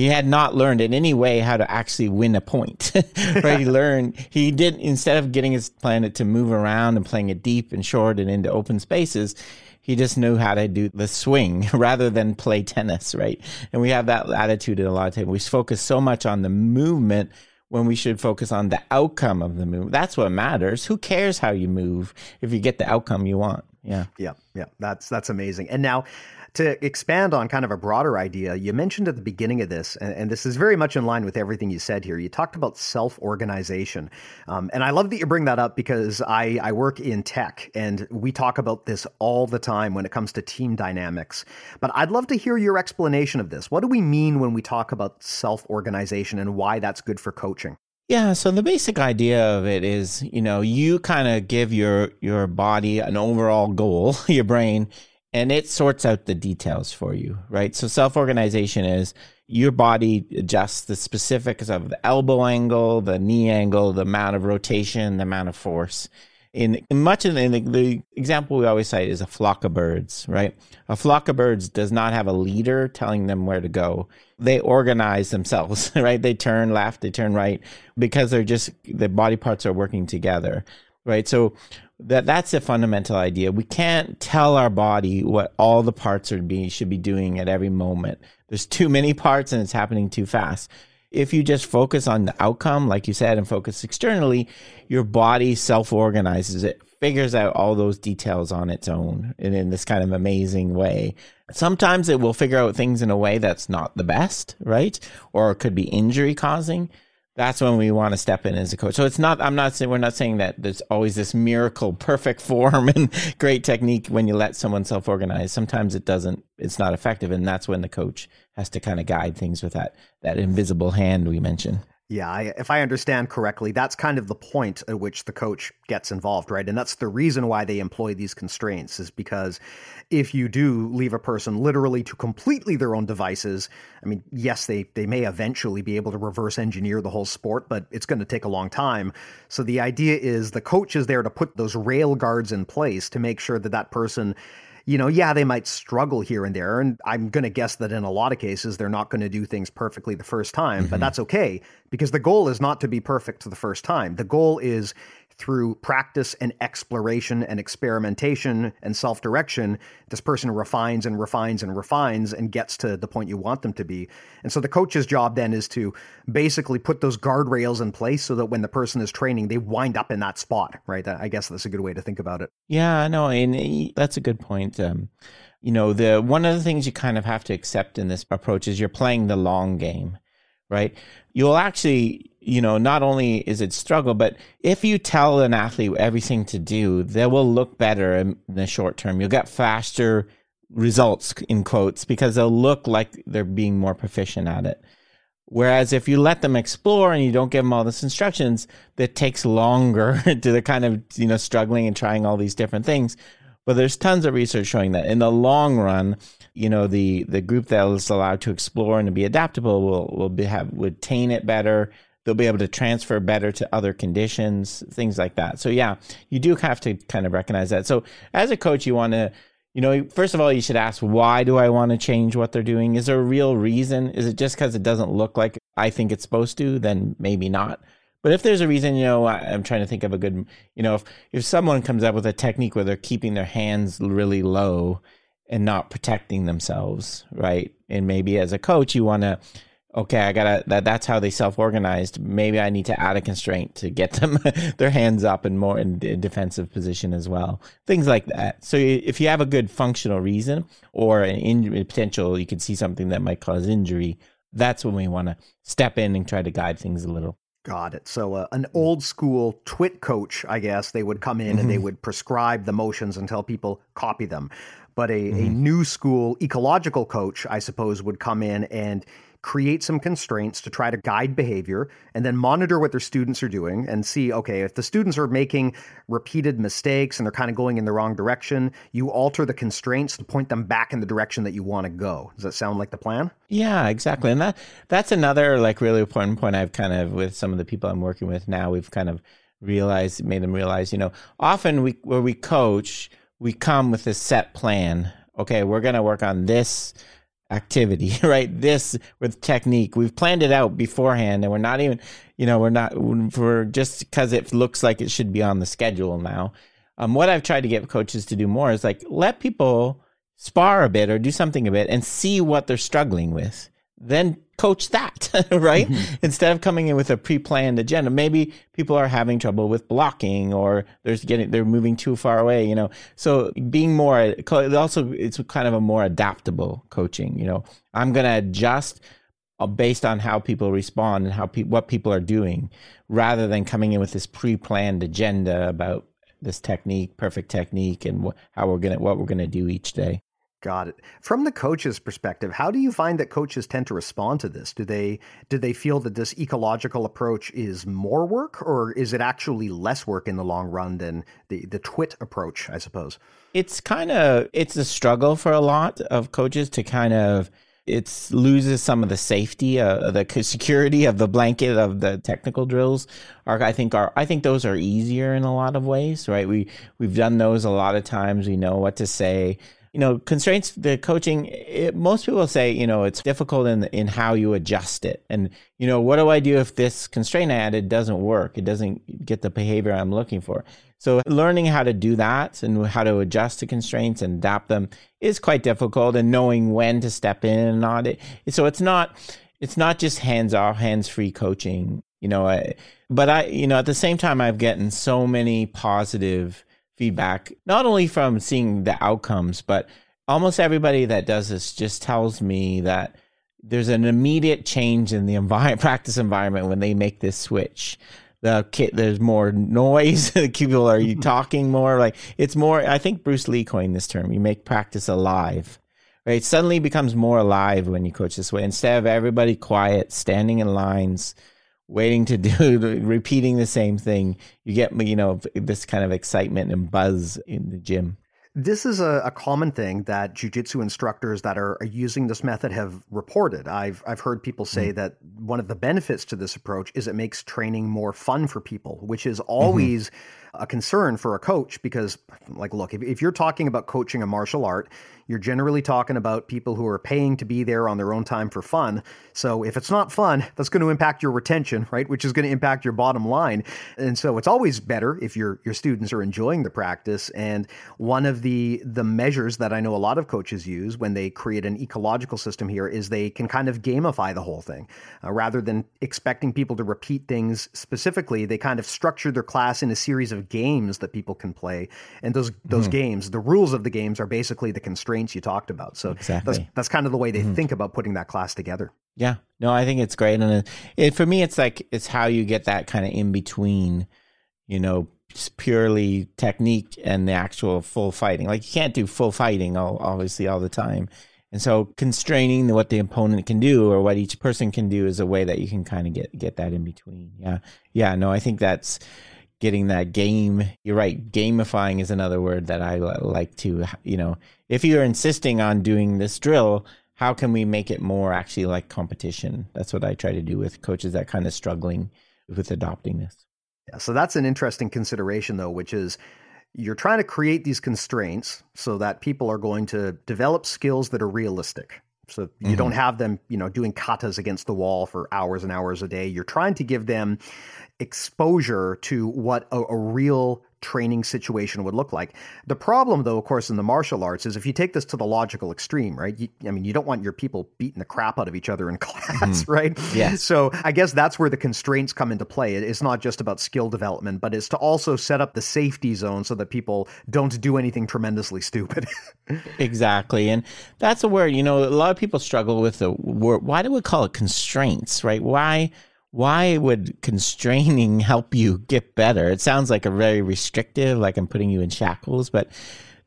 he had not learned in any way how to actually win a point. *laughs* right? he learned he did instead of getting his planet to move around and playing it deep and short and into open spaces, he just knew how to do the swing *laughs* rather than play tennis, right? And we have that attitude in a lot of times. We focus so much on the movement when we should focus on the outcome of the move. That's what matters. Who cares how you move if you get the outcome you want? Yeah. Yeah. Yeah. That's that's amazing. And now to expand on kind of a broader idea, you mentioned at the beginning of this, and, and this is very much in line with everything you said here. You talked about self organization. Um, and I love that you bring that up because I, I work in tech and we talk about this all the time when it comes to team dynamics. But I'd love to hear your explanation of this. What do we mean when we talk about self organization and why that's good for coaching? Yeah, so the basic idea of it is, you know, you kind of give your your body an overall goal, *laughs* your brain, and it sorts out the details for you, right? So self organization is your body adjusts the specifics of the elbow angle, the knee angle, the amount of rotation, the amount of force. In, in much of the, in the, the example we always cite is a flock of birds, right? A flock of birds does not have a leader telling them where to go. They organize themselves, *laughs* right? They turn left, they turn right because they're just the body parts are working together, right? So that that's a fundamental idea. We can't tell our body what all the parts are be should be doing at every moment. There's too many parts and it's happening too fast. If you just focus on the outcome, like you said, and focus externally, your body self organizes it, figures out all those details on its own and in this kind of amazing way. Sometimes it will figure out things in a way that's not the best, right? Or could be injury causing that's when we want to step in as a coach. So it's not, I'm not saying, we're not saying that there's always this miracle, perfect form *laughs* and great technique when you let someone self organize. Sometimes it doesn't, it's not effective. And that's when the coach has to kind of guide things with that, that invisible hand we mentioned. Yeah, I, if I understand correctly, that's kind of the point at which the coach gets involved, right? And that's the reason why they employ these constraints, is because if you do leave a person literally to completely their own devices, I mean, yes, they, they may eventually be able to reverse engineer the whole sport, but it's going to take a long time. So the idea is the coach is there to put those rail guards in place to make sure that that person you know, yeah, they might struggle here and there. And I'm going to guess that in a lot of cases, they're not going to do things perfectly the first time, mm-hmm. but that's okay because the goal is not to be perfect the first time. The goal is through practice and exploration and experimentation and self direction, this person refines and refines and refines and gets to the point you want them to be. And so the coach's job then is to basically put those guardrails in place so that when the person is training, they wind up in that spot, right? I guess that's a good way to think about it. Yeah, no, and that's a good point. Um, you know, the one of the things you kind of have to accept in this approach is you're playing the long game, right? You'll actually you know, not only is it struggle, but if you tell an athlete everything to do, they will look better in the short term. You'll get faster results in quotes because they'll look like they're being more proficient at it. Whereas if you let them explore and you don't give them all this instructions, that takes longer *laughs* to the kind of, you know, struggling and trying all these different things. But there's tons of research showing that in the long run, you know, the, the group that is allowed to explore and to be adaptable will, will be, have, would attain it better they'll be able to transfer better to other conditions, things like that. So yeah, you do have to kind of recognize that. So as a coach, you want to, you know, first of all, you should ask, why do I want to change what they're doing? Is there a real reason? Is it just because it doesn't look like I think it's supposed to? Then maybe not. But if there's a reason, you know, I'm trying to think of a good, you know, if, if someone comes up with a technique where they're keeping their hands really low and not protecting themselves, right? And maybe as a coach, you want to okay, I gotta that that's how they self organized. Maybe I need to add a constraint to get *laughs* them their hands up and more in a defensive position as well. Things like that. So if you have a good functional reason or an injury potential, you can see something that might cause injury. That's when we want to step in and try to guide things a little. Got it. So, uh, an old school twit coach, I guess, they would come in and they mm-hmm. would prescribe the motions and tell people copy them. But a, mm-hmm. a new school ecological coach, I suppose, would come in and create some constraints to try to guide behavior, and then monitor what their students are doing and see okay, if the students are making repeated mistakes and they're kind of going in the wrong direction, you alter the constraints to point them back in the direction that you want to go. Does that sound like the plan? Yeah, exactly. And that that's another like really important point I've kind of with some of the people I'm working with now, we've kind of realized made them realize, you know, often we where we coach, we come with a set plan. Okay, we're going to work on this activity, *laughs* right? This with technique. We've planned it out beforehand and we're not even, you know, we're not, for just because it looks like it should be on the schedule now. Um, what I've tried to get coaches to do more is like let people spar a bit or do something a bit and see what they're struggling with. Then coach that, *laughs* right? Mm-hmm. Instead of coming in with a pre-planned agenda, maybe people are having trouble with blocking or there's getting, they're moving too far away, you know? So being more, also, it's kind of a more adaptable coaching, you know? I'm going to adjust uh, based on how people respond and how pe- what people are doing rather than coming in with this pre-planned agenda about this technique, perfect technique, and wh- how we're gonna what we're gonna do each day. Got it. From the coach's perspective, how do you find that coaches tend to respond to this? Do they do they feel that this ecological approach is more work, or is it actually less work in the long run than the the twit approach? I suppose it's kind of it's a struggle for a lot of coaches to kind of it loses some of the safety, uh, the security of the blanket of the technical drills. Are I think are I think those are easier in a lot of ways, right? We we've done those a lot of times. We know what to say. You know, constraints. The coaching. It, most people say, you know, it's difficult in in how you adjust it. And you know, what do I do if this constraint I added doesn't work? It doesn't get the behavior I'm looking for. So learning how to do that and how to adjust to constraints and adapt them is quite difficult and knowing when to step in and not it. So it's not it's not just hands off, hands free coaching, you know, I, but I you know, at the same time I've gotten so many positive feedback not only from seeing the outcomes, but almost everybody that does this just tells me that there's an immediate change in the environment, *laughs* practice environment when they make this switch. The kid there's more noise *laughs* people are you *laughs* talking more like it's more i think bruce lee coined this term you make practice alive right? It suddenly becomes more alive when you coach this way. Instead of everybody quiet standing in lines waiting to *laughs* do repeating the same thing you get you know this kind of excitement and buzz in the gym this is a, a, common thing that jujitsu instructors that are, are, using this method have reported. I've I've heard people say mm-hmm. that one of the benefits to this approach is it makes training more fun for people, which is mm-hmm. always mm-hmm. a concern for a coach because, like, look, if, if you're talking about coaching a martial art, you're generally talking about people who are paying to be there on their own time for fun. So if it's not fun, that's going to impact your retention, right? Which is going to impact your bottom line. And so it's always better if your your students are enjoying the practice. And one of the the measures that I know a lot of coaches use when they create an ecological system here is they can kind of gamify the whole thing. Uh, rather than expecting people to repeat things specifically, they kind of structure their class in a series of games that people can play. And those those mm-hmm. games, the rules of the games are basically the constraints constraints you talked about. So exactly. that's that's kind of the way they mm-hmm. think about putting that class together. Yeah, no, I think it's great, and it, it, for me, it's like it's how you get that kind of in between, you know, purely technique and the actual full fighting. Like you can't do full fighting, all, obviously, all the time. And so constraining what the opponent can do or what each person can do is a way that you can kind of get get that in between. Yeah. Yeah, no, I think that's getting that game. You're right. Gamifying is another word that I like to, you know, if you're insisting on doing this drill, how can we make it more actually like competition? That's what I try to do with coaches that kind of struggling with adopting this. Yeah, so that's an interesting consideration though, which is you're trying to create these constraints so that people are going to develop skills that are realistic. So you mm-hmm. don't have them, you know, doing katas against the wall for hours and hours a day. You're trying to give them exposure to what a, a, real training situation would look like. The problem, though, of course, in the martial arts is if you take this to the logical extreme, right? You, I mean, you don't want your people beating the crap out of each other in *laughs* class, mm-hmm. right? Yeah. So I guess that's where the constraints come into play. It's not just about skill development, but it's to also set up the safety zone so that people don't do anything tremendously stupid. *laughs* exactly. And that's where, you know, a lot of people struggle with the word. Why do we call it constraints, right? Why? Why would constraining *laughs* help you get better? It sounds like a very restrictive, like I'm putting you in shackles, but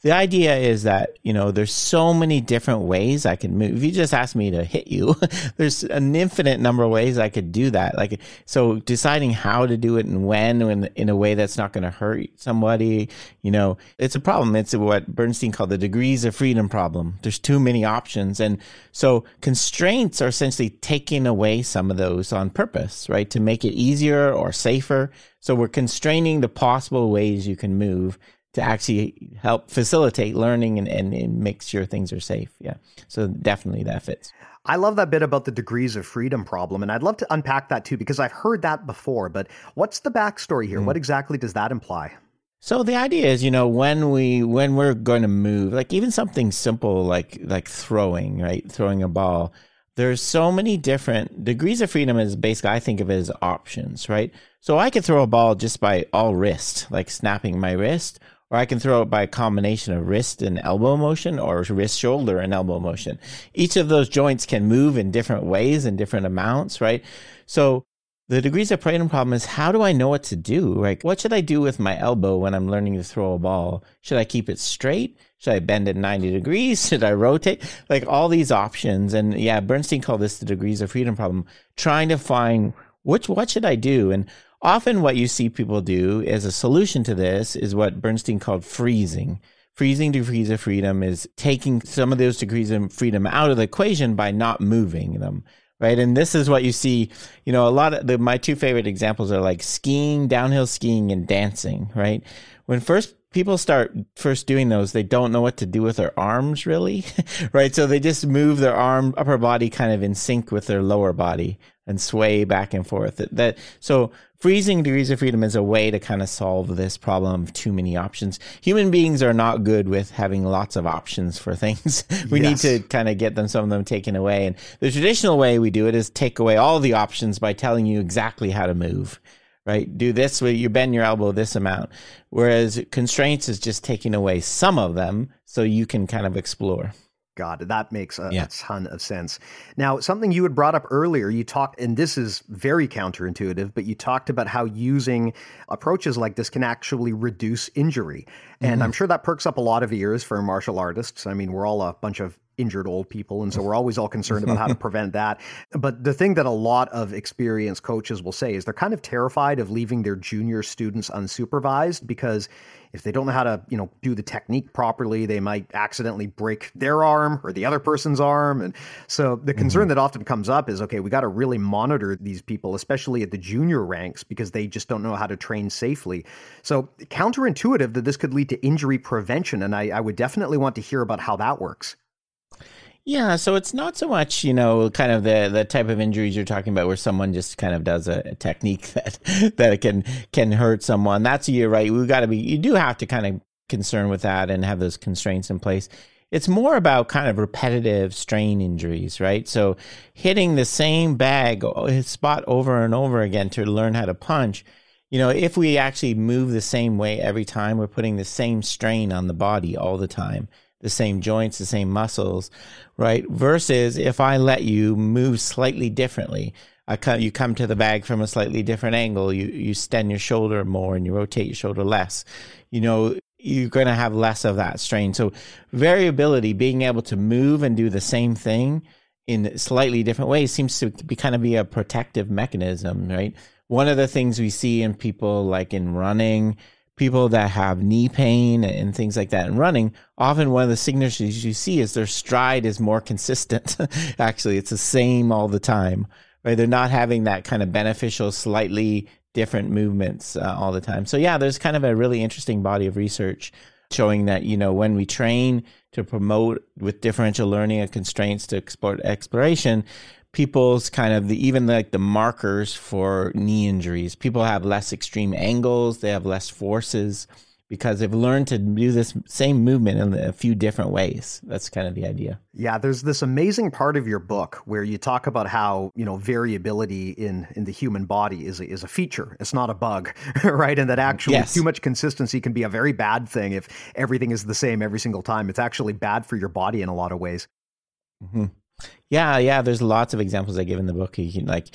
the idea is that you know there's so many different ways I can move. If you just ask me to hit you, *laughs* there's an infinite number of ways I could do that. Like so, deciding how to do it and when, in, in a way that's not going to hurt somebody, you know, it's a problem. It's what Bernstein called the degrees of freedom problem. There's too many options, and so constraints are essentially taking away some of those on purpose, right, to make it easier or safer. So we're constraining the possible ways you can move to actually help facilitate learning and, and, and, make sure things are safe. Yeah. So definitely that fits. I love that bit about the degrees of freedom problem, and I'd love to unpack that too because I've heard that before. But what's the backstory here? Mm. What exactly does that imply? So the idea is, you know, when we when we're going to move, like even something simple like like throwing, right, throwing a ball, there's so many different degrees of freedom is basically I think of it as options, right? So I could throw a ball just by all wrist, like snapping my wrist, or I can throw it by a combination of wrist and elbow motion or wrist shoulder and elbow motion. Each of those joints can move in different ways and different amounts, right? So the degrees of freedom problem is how do I know what to do? Like, what should I do with my elbow when I'm learning to throw a ball? Should I keep it straight? Should I bend it 90 degrees? *laughs* Should I rotate? Like all these options. And yeah, Bernstein called this the degrees of freedom problem, trying to find which, what should I do? And often what you see people do as a solution to this is what Bernstein called freezing. Freezing degrees of freedom is taking some of those degrees of freedom out of the equation by not moving them right? And this is what you see. You know, a lot of the, my two favorite examples are like skiing, downhill skiing, and dancing, right? When first people start first doing those, they don't know what to do with their arms really, *laughs* right? So they just move their arm, upper body kind of in sync with their lower body and sway back and forth. That, that so freezing degrees of freedom is a way to kind of solve this problem of too many options. Human beings are not good with having lots of options for things. *laughs* we yes. need to kind of get them some of them taken away. And the traditional way we do it is take away all the options by telling you exactly how to move. Right? Do this where you bend your elbow this amount. Whereas constraints is just taking away some of them so you can kind of explore. God, that makes a, yeah. a, ton of sense. Now, something you had brought up earlier, you talked, and this is very counterintuitive, but you talked about how using approaches like this can actually reduce injury. And mm-hmm. I'm sure that perks up a lot of ears for martial artists. I mean, we're all a bunch of injured old people. And so we're always all concerned about how to *laughs* prevent that. But the thing that a lot of experienced coaches will say is they're kind of terrified of leaving their junior students unsupervised because if they don't know how to, you know, do the technique properly, they might accidentally break their arm or the other person's arm. And so the concern mm-hmm. that often comes up is okay, we got to really monitor these people, especially at the junior ranks, because they just don't know how to train safely. So counterintuitive that this could lead to injury prevention. And I, I would definitely want to hear about how that works. Yeah, so it's not so much, you know, kind of the the type of injuries you're talking about where someone just kind of does a, a technique *laughs* that that can can hurt someone. That's you're right. We've got to be you do have to kind of concern with that and have those constraints in place. It's more about kind of repetitive strain injuries, right? So hitting the same bag spot over and over again to learn how to punch. You know, if we actually move the same way every time, we're putting the same strain on the body all the time the same joints, the same muscles, right? Versus if I let you move slightly differently, I come, you come to the bag from a slightly different angle, you, you extend your shoulder more and you rotate your shoulder less, you know, you're going to have less of that strain. So variability, being able to move and do the same thing in slightly different ways seems to be kind of be a protective mechanism, right? One of the things we see in people like in running, people that have knee pain and things like that in running, often one of the signatures you see is their stride is more consistent. *laughs* Actually, it's the same all the time, right? They're not having that kind of beneficial, slightly different movements uh, all the time. So yeah, there's kind of a really interesting body of research showing that, you know, when we train to promote with differential learning and constraints to explore exploration, people's kind of the even like the markers for knee injuries. People have less extreme angles, they have less forces because they've learned to do this same movement in a few different ways. That's kind of the idea. Yeah, there's this amazing part of your book where you talk about how, you know, variability in in the human body is a, is a feature. It's not a bug, *laughs* right? And that actually yes. too much consistency can be a very bad thing if everything is the same every single time. It's actually bad for your body in a lot of ways. Mm-hmm. Yeah, yeah. There's lots of examples I give in the book. You can like,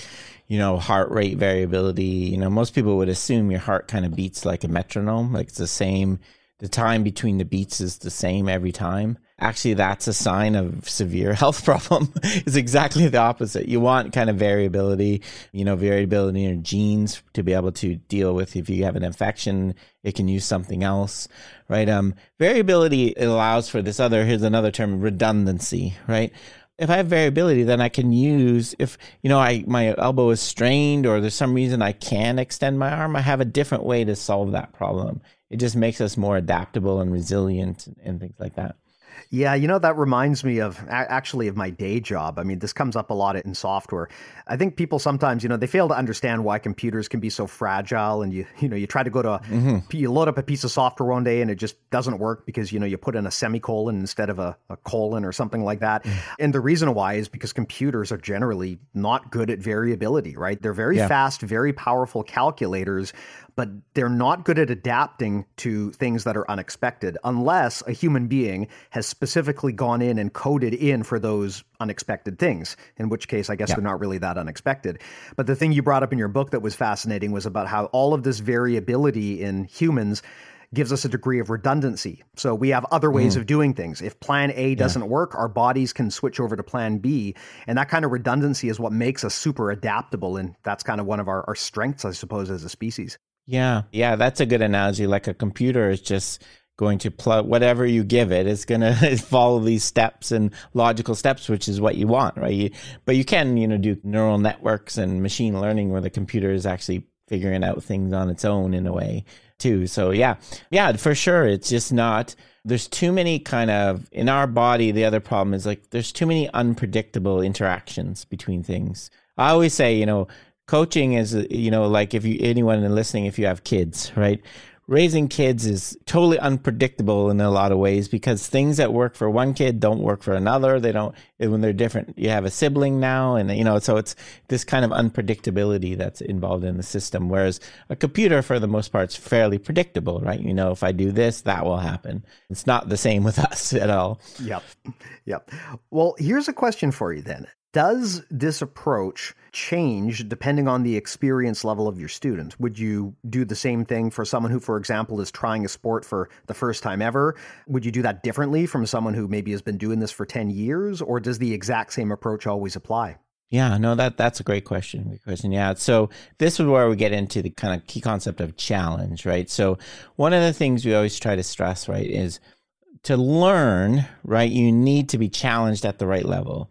you know, heart rate variability. You know, most people would assume your heart kind of beats like a metronome, like it's the same. The time between the beats is the same every time. Actually, that's a sign of severe *laughs* health problem. it's exactly the opposite. You want kind of variability, you know, variability in your genes to be able to deal with if you have an infection, it can use something else, right? Um, variability allows for this other, here's another term, redundancy, right? If I have variability, then I can use if you know I my elbow is strained or there's some reason I can extend my arm, I have a different way to solve that problem. It just makes us more adaptable and resilient and things like that. Yeah, you know, that reminds me of actually of my day job. I mean, this comes up a lot in software. I think people sometimes, you know, they fail to understand why computers can be so fragile and you, *laughs* you know, you try to go to, mm-hmm. you load up a piece of software one day and it just doesn't work because, you know, you put in a semicolon instead of a, a colon or something like that. Mm. And the reason why is because computers are generally not good at variability, right? They're very yeah. fast, very powerful calculators, but they're not good at adapting to things that are unexpected unless a human being has specifically gone in and coded in for those unexpected things, in which case I guess yeah. they're not really that unexpected. But the thing you brought up in your book that was fascinating was about how all of this variability in humans gives us a degree of redundancy. So we have other ways mm. of doing things. If plan A doesn't yeah. work, our bodies can switch over to plan B. And that kind of redundancy is what makes us super adaptable. And that's kind of one of our, our strengths, I suppose, as a species. Yeah, yeah, that's a good analogy. Like a computer is just going to plug whatever you give it it's going *laughs* to follow these steps and logical steps which is what you want right? You, but you can you know do neural networks and machine learning where the computer is actually figuring out things on its own in a way too. So yeah. Yeah for sure it's just not there's too many kind of in our body the other problem is like there's too many unpredictable interactions between things. I always say you know coaching is uh, you know like if you anyone listening if you have kids right? Raising kids is totally unpredictable in a lot of ways because things that work for one kid don't work for another. They don't when they're different you have a sibling now and you know so it's this kind of unpredictability that's involved in the system whereas a computer for the most part is fairly predictable right? You know if i do this that will happen. It's not the same *laughs* with us at all. Yep. Yep. Well here's a question for you then does this approach change depending on the experience level of your student? Would you do the same thing for someone who, for example, is trying a sport for the first time ever? Would you do that differently from someone who maybe has been doing this for 10 years? Or does the exact same approach always apply? Yeah, no, that that's a great question. Great question. Yeah. So this is where we get into the kind of key concept of challenge, right? So one of the things we always try to stress, right, is to learn, right, you need to be challenged at the right level.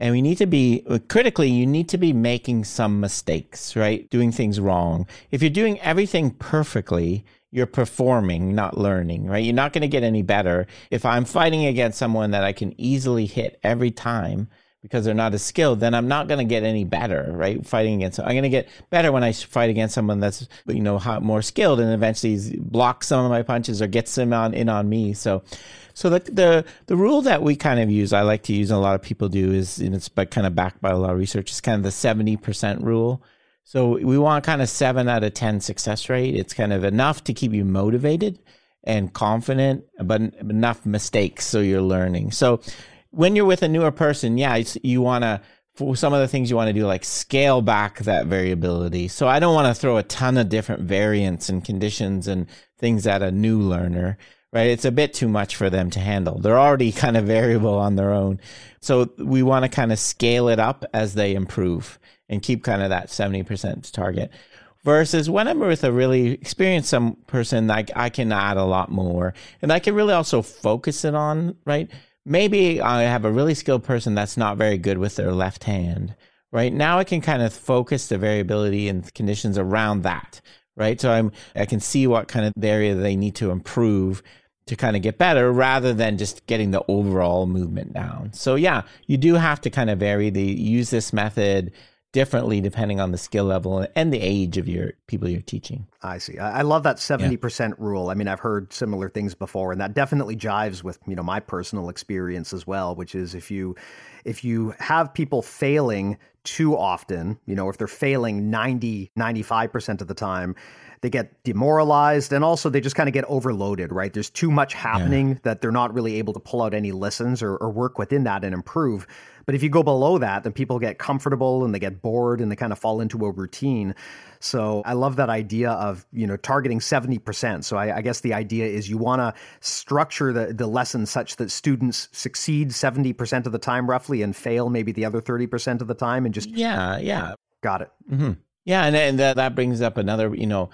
And we need to be critically, you need to be making some mistakes, right? Doing things wrong. If you're doing everything perfectly, you're performing, not learning, right? You're not going to get any better. If I'm fighting against someone that I can easily hit every time because they're not as skilled, then I'm not going to get any better, right? Fighting against, I'm going to get better when I fight against someone that's, you know, more skilled and eventually blocks some of my punches or gets them on in on me. So, so the, the the rule that we kind of use, I like to use, and a lot of people do, is and it's but kind of backed by a lot of research. Is kind of the seventy percent rule. So we want kind of seven out of ten success rate. It's kind of enough to keep you motivated and confident, but enough mistakes so you're learning. So when you're with a newer person, yeah, you want to for some of the things you want to do, like scale back that variability. So I don't want to throw a ton of different variants and conditions and things at a new learner right? It's a bit too much for them to handle. They're already *laughs* kind of variable on their own. So we want to kind of scale it up as they improve and keep kind of that 70% target. Versus when I'm with a really experienced some person, like I can add a lot more and I can really also focus it on, right? Maybe I have a really skilled person that's not very good with their left hand, right? Now I can kind of focus the variability and conditions around that right? So I'm I can see what kind of area they need to improve to kind of get better rather than just getting the overall movement down. So yeah, you do have to kind of vary the use this method differently depending on the skill level and the age of your people you're teaching. I see. I love that 70% yeah. rule. I mean, I've heard similar things before and that definitely jives with, you know, my personal experience as well, which is if you if you have people failing too often, you know, if they're failing 90 95% of the time, they get demoralized and also they just kind of get overloaded, right? There's too much happening yeah. that they're not really able to pull out any lessons or, or work within that and improve. But if you go below that, then people get comfortable and they get bored and they kind of fall into a routine. So I love that idea of, you know, targeting 70%. So I, I guess the idea is you want to structure the, the lesson such that students succeed 70% of the time roughly and fail maybe the other 30% of the time and just. Yeah, yeah. Got it. Mm-hmm. Yeah. And, and that, that brings up another, you know,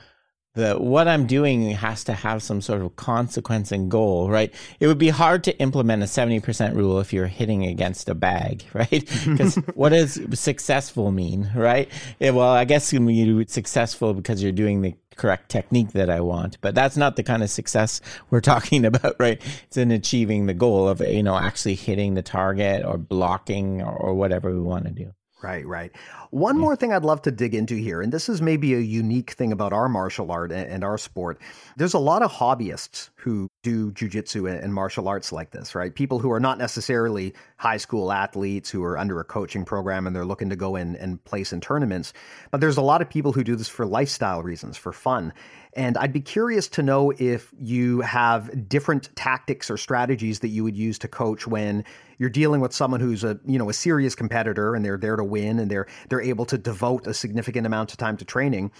the what I'm doing has to have some sort of consequence and goal, right? It would be hard to implement a 70% rule if you're hitting against a bag, *laughs* right? Because *laughs* what does successful mean, right? Yeah, well, I guess you're successful because you're doing the correct technique that I want, but that's not the kind of success *laughs* we're talking about, right? It's in achieving the goal of, you know, actually hitting the target or blocking or, or whatever we want to do. Right, right. One more thing I'd love to dig into here, and this is maybe a unique thing about our martial art and our sport. There's a lot of hobbyists who do jujitsu and martial arts like this, right? People who are not necessarily high school athletes who are under a coaching program and they're looking to go in and place in tournaments. But there's a lot of people who do this for lifestyle reasons, for fun. And I'd be curious to know if you have different tactics or strategies that you would use to coach when you're dealing with someone who's a you know a serious competitor and they're there to win and they're they're able to devote a significant amount of time to training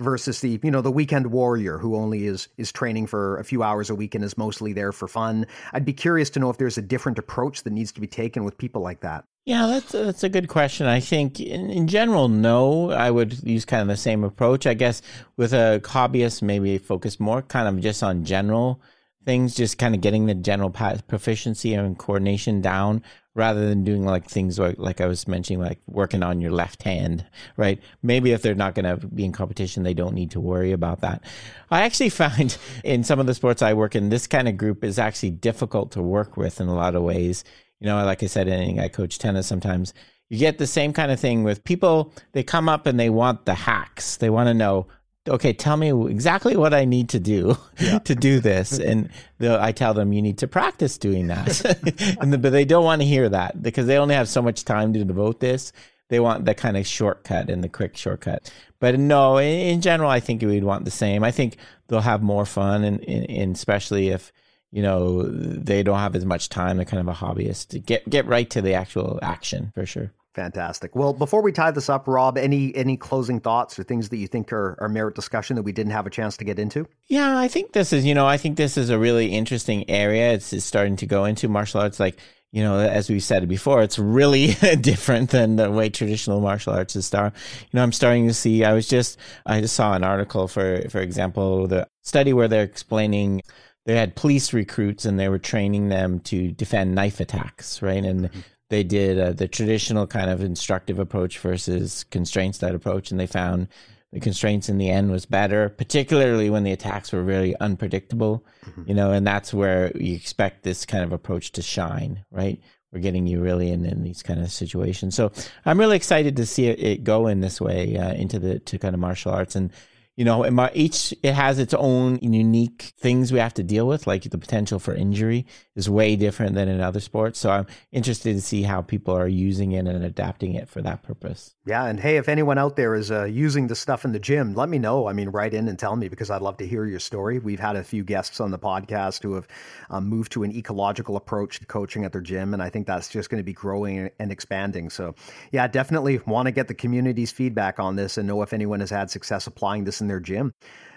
versus the you know the weekend warrior who only is is training for a few hours a week and is mostly there for fun. I'd be curious to know if there's a different approach that needs to be taken with people like that. Yeah, that's a, that's a good question. I think in, in general, no, I would use kind of the same approach. I guess with a hobbyist, maybe focus more kind of just on general things, just kind of getting the general proficiency and coordination down rather than doing like things like, like I was mentioning, like working on your left hand, right? Maybe if they're not going to be in competition, they don't need to worry about that. I actually *laughs* find in some of the sports I work in, this kind of group is actually difficult to work with in a lot of ways you know, like I said, I coach tennis sometimes. You get the same kind of thing with people. They come up and they want the hacks. They want to know, okay, tell me exactly what I need to do yeah. *laughs* to do this. And I tell them, you need to practice doing that. *laughs* and the, but they don't want to hear that because they only have so much time to devote this. They want the kind of shortcut and the quick shortcut. But no, in, in general, I think we'd want the same. I think they'll have more fun, and, and, and especially if you know they don't have as much time they're kind of a hobbyist to get get right to the actual action for sure fantastic well before we tie this up rob any any closing thoughts or things that you think are, are merit discussion that we didn't have a chance to get into yeah i think this is you know i think this is a really interesting area it's, it's starting to go into martial arts like you know, as we said before, it's really *laughs* different than the way traditional martial arts is started. You know, I'm starting to see. I was just, I just saw an article for, for example, the study where they're explaining they had police recruits and they were training them to defend knife attacks, right? And mm-hmm. they did uh, the traditional kind of instructive approach versus constraints-led approach, and they found the constraints in the end was better, particularly when the attacks were really unpredictable, mm-hmm. you know, and that's where you expect this kind of approach to shine, right? We're getting you really in, in these kind of situations. So I'm really excited to see it, it go in this way uh, into the to kind of martial arts and you know, each it has its own unique things we have to deal with, like the potential for injury is way different than in other sports. So I'm interested to see how people are using it and adapting it for that purpose. Yeah, and hey, if anyone out there is uh, using the stuff in the gym, let me know. I mean, write in and tell me because I'd love to hear your story. We've had a few guests on the podcast who have um, moved to an ecological approach to coaching at their gym, and I think that's just going to be growing and expanding. So, yeah, definitely want to get the community's feedback on this and know if anyone has had success applying this in their gym.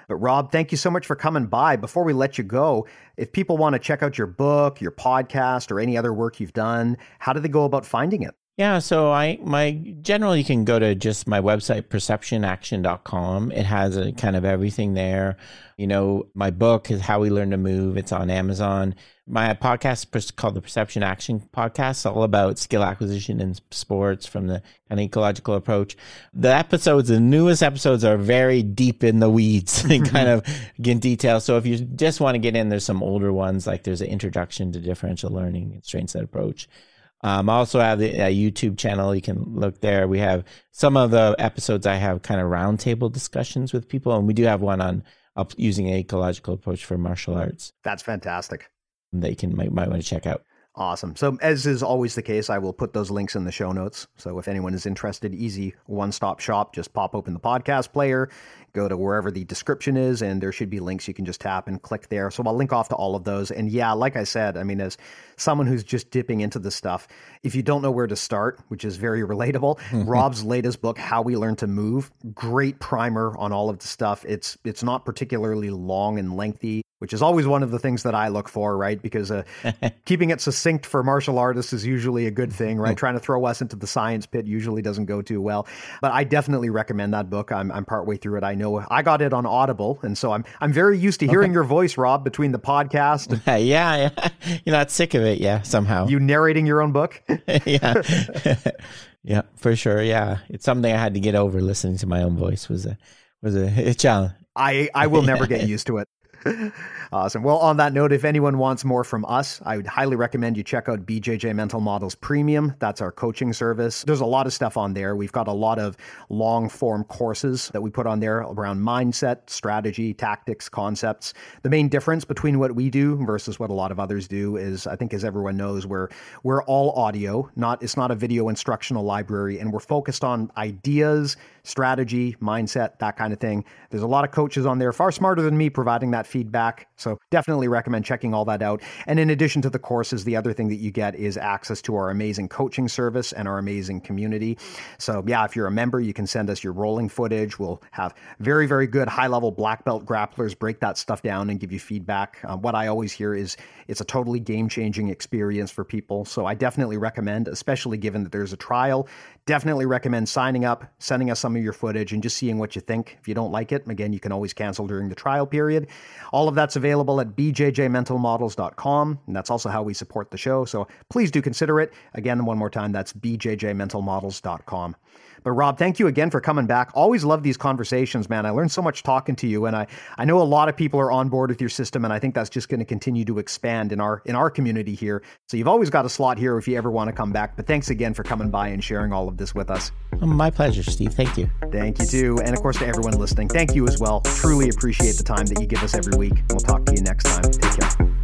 But Rob, thank you so much for coming by. Before we let you go, if people want to check out your book, your podcast, or any other work you've done, how do they go about finding it? Yeah, so I my generally you can go to just my website perceptionaction.com. It has a kind of everything there. You know, my book is How We Learn to Move. It's on Amazon. My podcast is called the Perception Action Podcast, all about skill acquisition in sports from the kind of ecological approach. The episodes, the newest episodes, are very deep in the weeds and *laughs* kind of in detail. So if you just want to get in, there's some older ones like there's an introduction to differential learning and strength set approach. Um, I also have the YouTube channel. You can look there. We have some of the episodes I have kind of roundtable discussions with people, and we do have one on up using an ecological approach for martial arts. That's fantastic. That you can might, might want to check out. Awesome. So, as is always the case, I will put those links in the show notes. So, if anyone is interested, easy one stop shop, just pop open the podcast player, go to wherever the description is, and there should be links you can just tap and click there. So, I'll link off to all of those. And yeah, like I said, I mean, as someone who's just dipping into the stuff, if you don't know where to start, which is very *laughs* relatable, Rob's latest book, How We Learn to Move, great primer on all of the stuff. It's it's not particularly long and lengthy which is always one of the things that I look for, right? Because uh, *laughs* keeping it succinct for martial artists is usually a good thing, right? Trying to throw us into the science pit usually doesn't go too well. But I definitely recommend that book. I'm, I'm partway through it. I know I got it on Audible, and so I'm I'm very used to hearing okay. your voice, Rob, between the podcast. And- *laughs* yeah, yeah, *laughs* you're not sick of it, yeah. Somehow you narrating your own book. *laughs* yeah, yeah, for sure. Yeah, it's something I had to get over. Listening to my own voice was a was a, a challenge. I I will never get used to it. *laughs* awesome. Well, on that note, if anyone wants more from us, I would highly recommend you check out BJJ Mental Models Premium. That's our coaching service. There's a lot of stuff on there. We've got a lot of long form courses that we put on there around mindset, strategy, tactics, concepts. The main difference between what we do versus what a lot of others do is, I think, as everyone knows, we're we're all audio. Not it's not a video instructional library, and we're focused on ideas, strategy, mindset, that kind of thing. There's a lot of coaches on there, far smarter than me, providing that feedback. So definitely recommend checking all that out. And in addition to the courses, the other thing that you get is access to our amazing coaching service and our amazing community. So yeah, if you're a member, you can send us your rolling footage. We'll have very, very good high level black belt grapplers break that stuff down and give you feedback. Um, what I always hear is it's a totally game changing experience for people. So I definitely recommend, especially given that there's a trial, definitely recommend signing up, sending us some of your footage, and just seeing what you think. If you don't like it, again, you can always cancel during the trial period. All of that's available at bjjmentalmodels.com, and that's also how we support the show. So please do consider it. Again, one more time, that's bjjmentalmodels.com. But Rob, thank you again for coming back. Always love these conversations, man. I learned so much talking to you, and I I know a lot of people are on board with your system, and I think that's just going to continue to expand in our in our community here. So you've always got a slot here if you ever want to come back. But thanks again for coming by and sharing all of this with us. My pleasure, Steve. Thank you. Thank you too, and of course to everyone listening. Thank you as well. Truly appreciate the time that you give us every week. We'll talk to you next time. Take care.